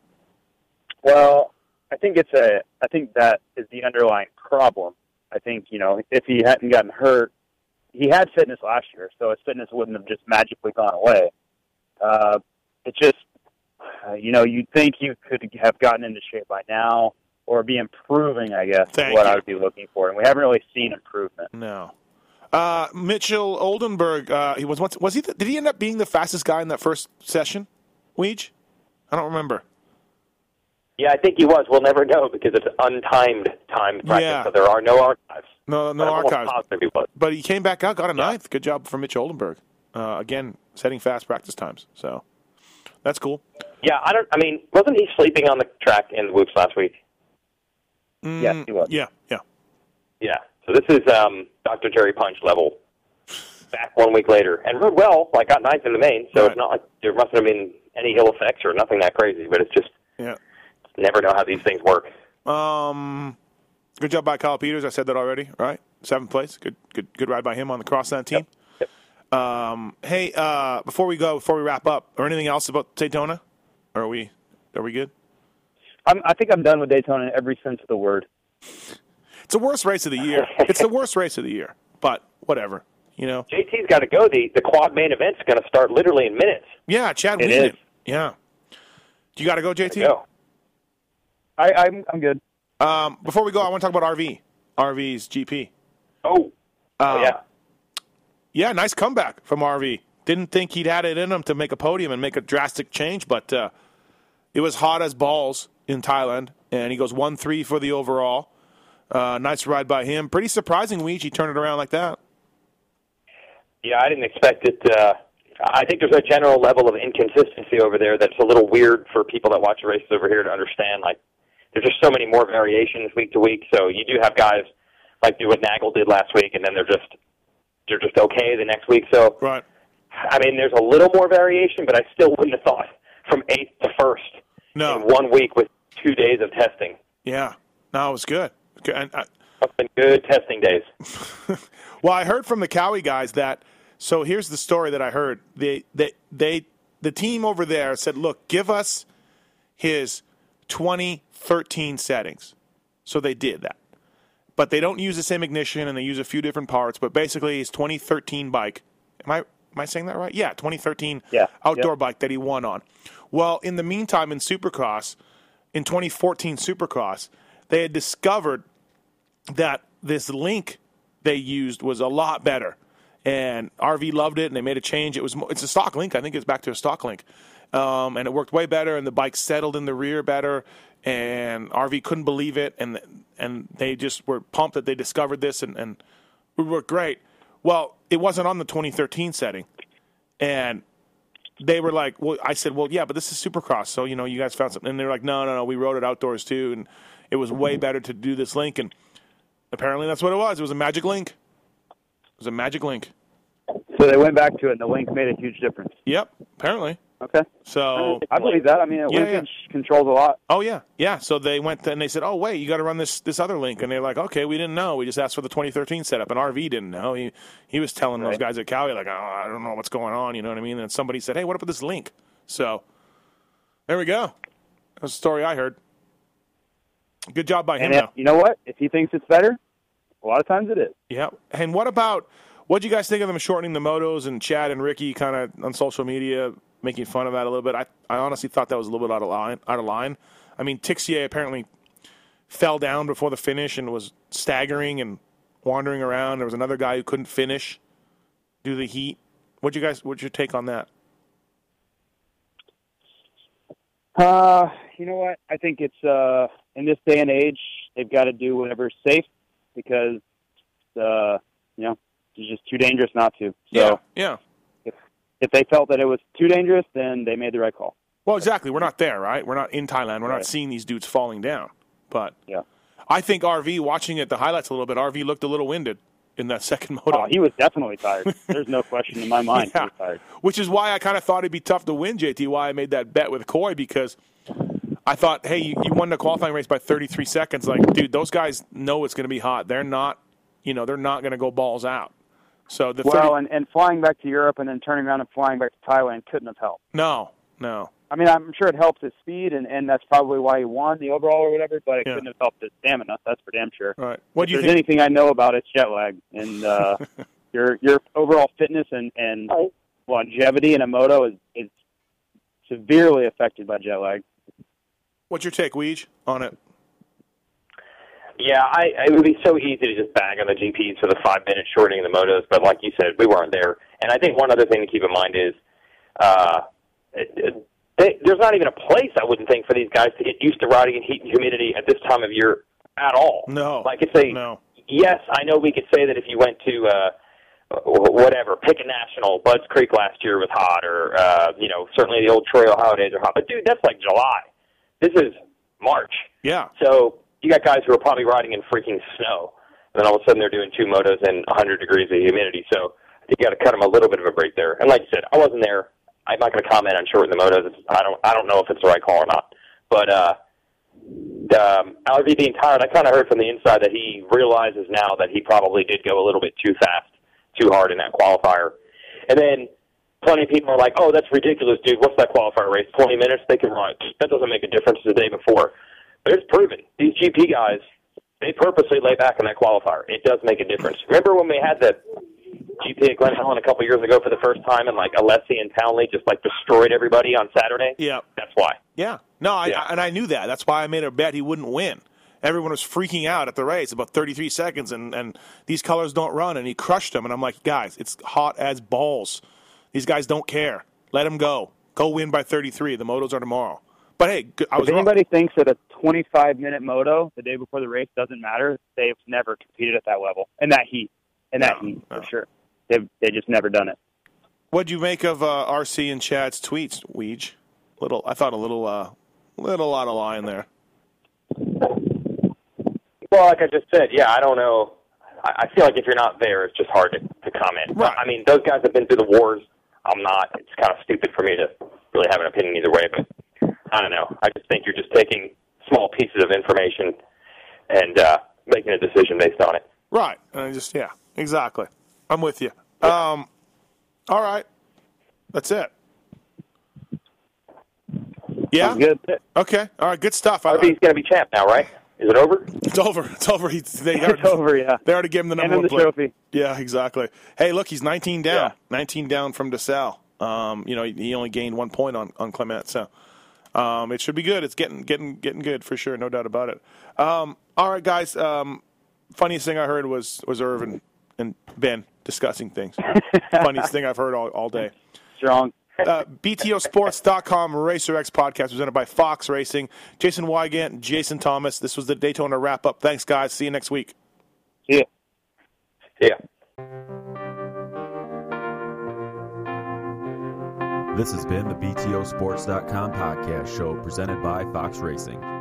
Well, I think it's a. I think that is the underlying problem. I think you know if he hadn't gotten hurt, he had fitness last year, so his fitness wouldn't have just magically gone away. Uh, it just, uh, you know, you'd think you could have gotten into shape by now or be improving. I guess Thank is what you. I would be looking for, and we haven't really seen improvement. No. Uh, Mitchell Oldenburg, uh, he was once, was he? The, did he end up being the fastest guy in that first session? Weege? I don't remember. Yeah, I think he was. We'll never know because it's untimed time practice, Yeah. so there are no archives. No, no But archives. he was. But he came back out, got a ninth. Good job for Mitch Oldenburg. Uh, again, setting fast practice times. So that's cool. Yeah, I don't. I mean, wasn't he sleeping on the track in the whoops last week? Mm, Yes, he was. Yeah, yeah. Yeah. So this is um, Dr. Jerry Punch level. Back one week later and rode well. Like got ninth in the main, so Right. it's not like there mustn't have been any ill effects or nothing that crazy. But it's just Yeah. Never know how these things work. Um, good job by Kyle Peters. I said that already. Right, seventh place. Good, good, good ride by him on the crossland team. Yep. Um, hey, uh, before we go, before we wrap up, or anything else about Daytona? Or are we, are we good? I'm, I think I'm done with Daytona in every sense of the word. [laughs] It's the worst race of the year. [laughs] it's the worst race of the year. But whatever, you know. JT's got to go. The the quad main event's going to start literally in minutes. Yeah, Chad It Wienen. Yeah. Do you got to go, JT? Go. I, I'm I'm good. Um, before we go, I want to talk about RV. RV's GP. Oh, Uh, oh yeah. Yeah, nice comeback from RV. Didn't think he'd had it in him to make a podium and make a drastic change, but uh, it was hot as balls in Thailand, and he goes 1 3 for the overall. Uh, nice ride by him. Pretty surprising, Weege, he turned it around like that. Yeah, I didn't expect it. Uh, I think there's a general level of inconsistency over there that's a little weird for people that watch the races over here to understand. Like, there's just so many more variations week to week. So you do have guys like do what Nagl did last week, and then they're just they're just okay the next week. So Right. I mean, there's a little more variation, but I still wouldn't have thought from eighth to first No. in one week with two days of testing. Yeah. No, it was good. Good. And, uh, That's been good testing days. [laughs] Well, I heard from the Kawi guys that. So here's the story that I heard. They, they, they, the team over there said, "Look, give us his 2013 settings." So they did that, but they don't use the same ignition and they use a few different parts. But basically, his 2013 bike. Am I am I saying that right? Yeah, 2013 Yeah. outdoor Yep. bike that he won on. Well, in the meantime, in Supercross, in 2014 Supercross, they had discovered that this link they used was a lot better, and RV loved it, and they made a change. It was it's a stock link. I think it's back to a stock link, um, and it worked way better, and the bike settled in the rear better, and RV couldn't believe it, and and they just were pumped that they discovered this, and and it worked great. Well, it wasn't on the 2013 setting, and they were like, "Well," I said, "Well, yeah, but this is Supercross, so you know, you guys found something." And they're like, "No, no, no, we rode it outdoors too, and it was way better to do this link." And apparently, that's what it was. It was a magic link. It was a magic link. So they went back to it, and the link made a huge difference. Yep, apparently. Okay. So, I believe that. I mean, Yeah, linkage controls a lot. oh yeah, yeah. So they went and they said, "Oh wait, you got to run this this other link," and they're like, "Okay, we didn't know. We just asked for the 2013 setup." And RV didn't know. He he was telling those guys at Cali like, "Oh, I don't know what's going on." You know what I mean? And somebody said, "Hey, what up with this link?" So there we go. That's the story I heard. Good job by him. And if, though. you know what? If he thinks it's better, a lot of times it is. Yeah. And what about what do you guys think of them shortening the motos and Chad and Ricky kind of on social media making fun of that a little bit? I, I honestly thought that was a little bit out of line. Out of line. I mean, Tixier apparently fell down before the finish and was staggering and wandering around. There was another guy who couldn't finish due to the heat. What you guys? What's your take on that? Uh, you know what? I think it's uh in this day and age they've got to do whatever's safe because uh you know it's just too dangerous not to. So yeah. Yeah. If they felt that it was too dangerous, then they made the right call. Well, exactly. We're not there, right? We're not in Thailand. We're not seeing these dudes falling down. But Yeah. I think RV watching it the highlights a little bit. RV looked a little winded in that [laughs] second oh, moto. Oh, he was definitely tired. There's no question in my mind Yeah. he was tired. Which is why I kind of thought it'd be tough to win, JT. Why I made that bet with Coy because I thought, hey, you, you won the qualifying race by 33 seconds. Like, dude, those guys know it's going to be hot. They're not, you know, they're not going to go balls out. So the 30, Well, and, and flying back to Europe and then turning around and flying back to Thailand couldn't have helped. no, no, I mean, I'm sure it helps his speed, and, and that's probably why he won the overall or whatever, but it Yeah. couldn't have helped his stamina. That's for damn sure. all right. What if do you there's think? anything I know about, it's jet lag. And uh, [laughs] your your overall fitness and, and longevity in a moto is, is severely affected by jet lag. What's your take, Weege, on it? Yeah, I, it would be so easy to just bag on the GPs for the five minute shortening of the motos, but like you said, we weren't there. And I think one other thing to keep in mind is uh, they, there's not even a place I wouldn't think for these guys to get used to riding in heat and humidity at this time of year at all. No. like it's a No. yes. I know we could say that if you went to uh, whatever, pick a national. Budds Creek last year was hot, or uh, you know, certainly the old Trail holidays are hot. But dude, that's like July. This is March. Yeah. So you got guys who are probably riding in freaking snow, and then all of a sudden they're doing two motos and 100 degrees of humidity. So you got to cut them a little bit of a break there. And like you said, I wasn't there. I'm not going to comment on shorting the motos. It's- I don't. I don't know if it's the right call or not. But uh, um, RV being tired, I kind of heard from the inside that he realizes now that he probably did go a little bit too fast, too hard in that qualifier. And then plenty of people are like, "Oh, that's ridiculous, dude. What's that qualifier race? 20 minutes? They can run. That doesn't make a difference the day before." But it's proven these GP guys they purposely lay back in that qualifier. It does make a difference. Remember when we had the GP at Glen Helen a couple years ago for the first time, and like Alessi and Townley just like destroyed everybody on Saturday? Yeah. That's why. Yeah. No, I, Yeah. I, and I knew that. That's why I made a bet he wouldn't win. Everyone was freaking out at the race about 33 seconds, and, and these colors don't run, and he crushed them. And I'm like, guys, it's hot as balls. These guys don't care. Let him go. Go win by 33. The motos are tomorrow. But hey, good- I was if wrong. anybody thinks that a 25 minute moto the day before the race doesn't matter, they've never competed at that level in that heat. In that No, heat, no. for sure. They've they just never done it. What'd you make of uh, RC and Chad's tweets, Weege? Little, I thought a little, uh, little out of line there. Well, like I just said, yeah, I don't know. I, I feel like if you're not there, it's just hard to, to comment. Right. I mean, those guys have been through the wars. I'm not. It's kind of stupid for me to really have an opinion either way, but I don't know. I just think you're just taking small pieces of information and uh, making a decision based on it. Right. And I just, yeah, exactly. I'm with you. Um, all right. That's it. Yeah. Sounds good. Okay. All right. Good stuff. I, RV's going to be champ now, right? Is it over? it's over. It's over. He, they It's already, [laughs] over, yeah. They already gave him the number And one the play. trophy. Yeah, exactly. Hey, look, he's 19 down. Yeah. 19 down from Desalle. Um, you know, he, he only gained one point on on Clement, so um, it should be good. It's getting getting getting good for sure, no doubt about it. Um, all right, guys. Um, funniest thing I heard was was Irvin and Ben discussing things. [laughs] funniest thing I've heard all, all day. Strong. Uh, BTOsports.com Racer X podcast presented by Fox Racing. Jason Weigandt, Jason Thomas. This was the Daytona wrap up. Thanks, guys. See you next week. Yeah. Yeah. This has been the BTOsports.com podcast show presented by Fox Racing.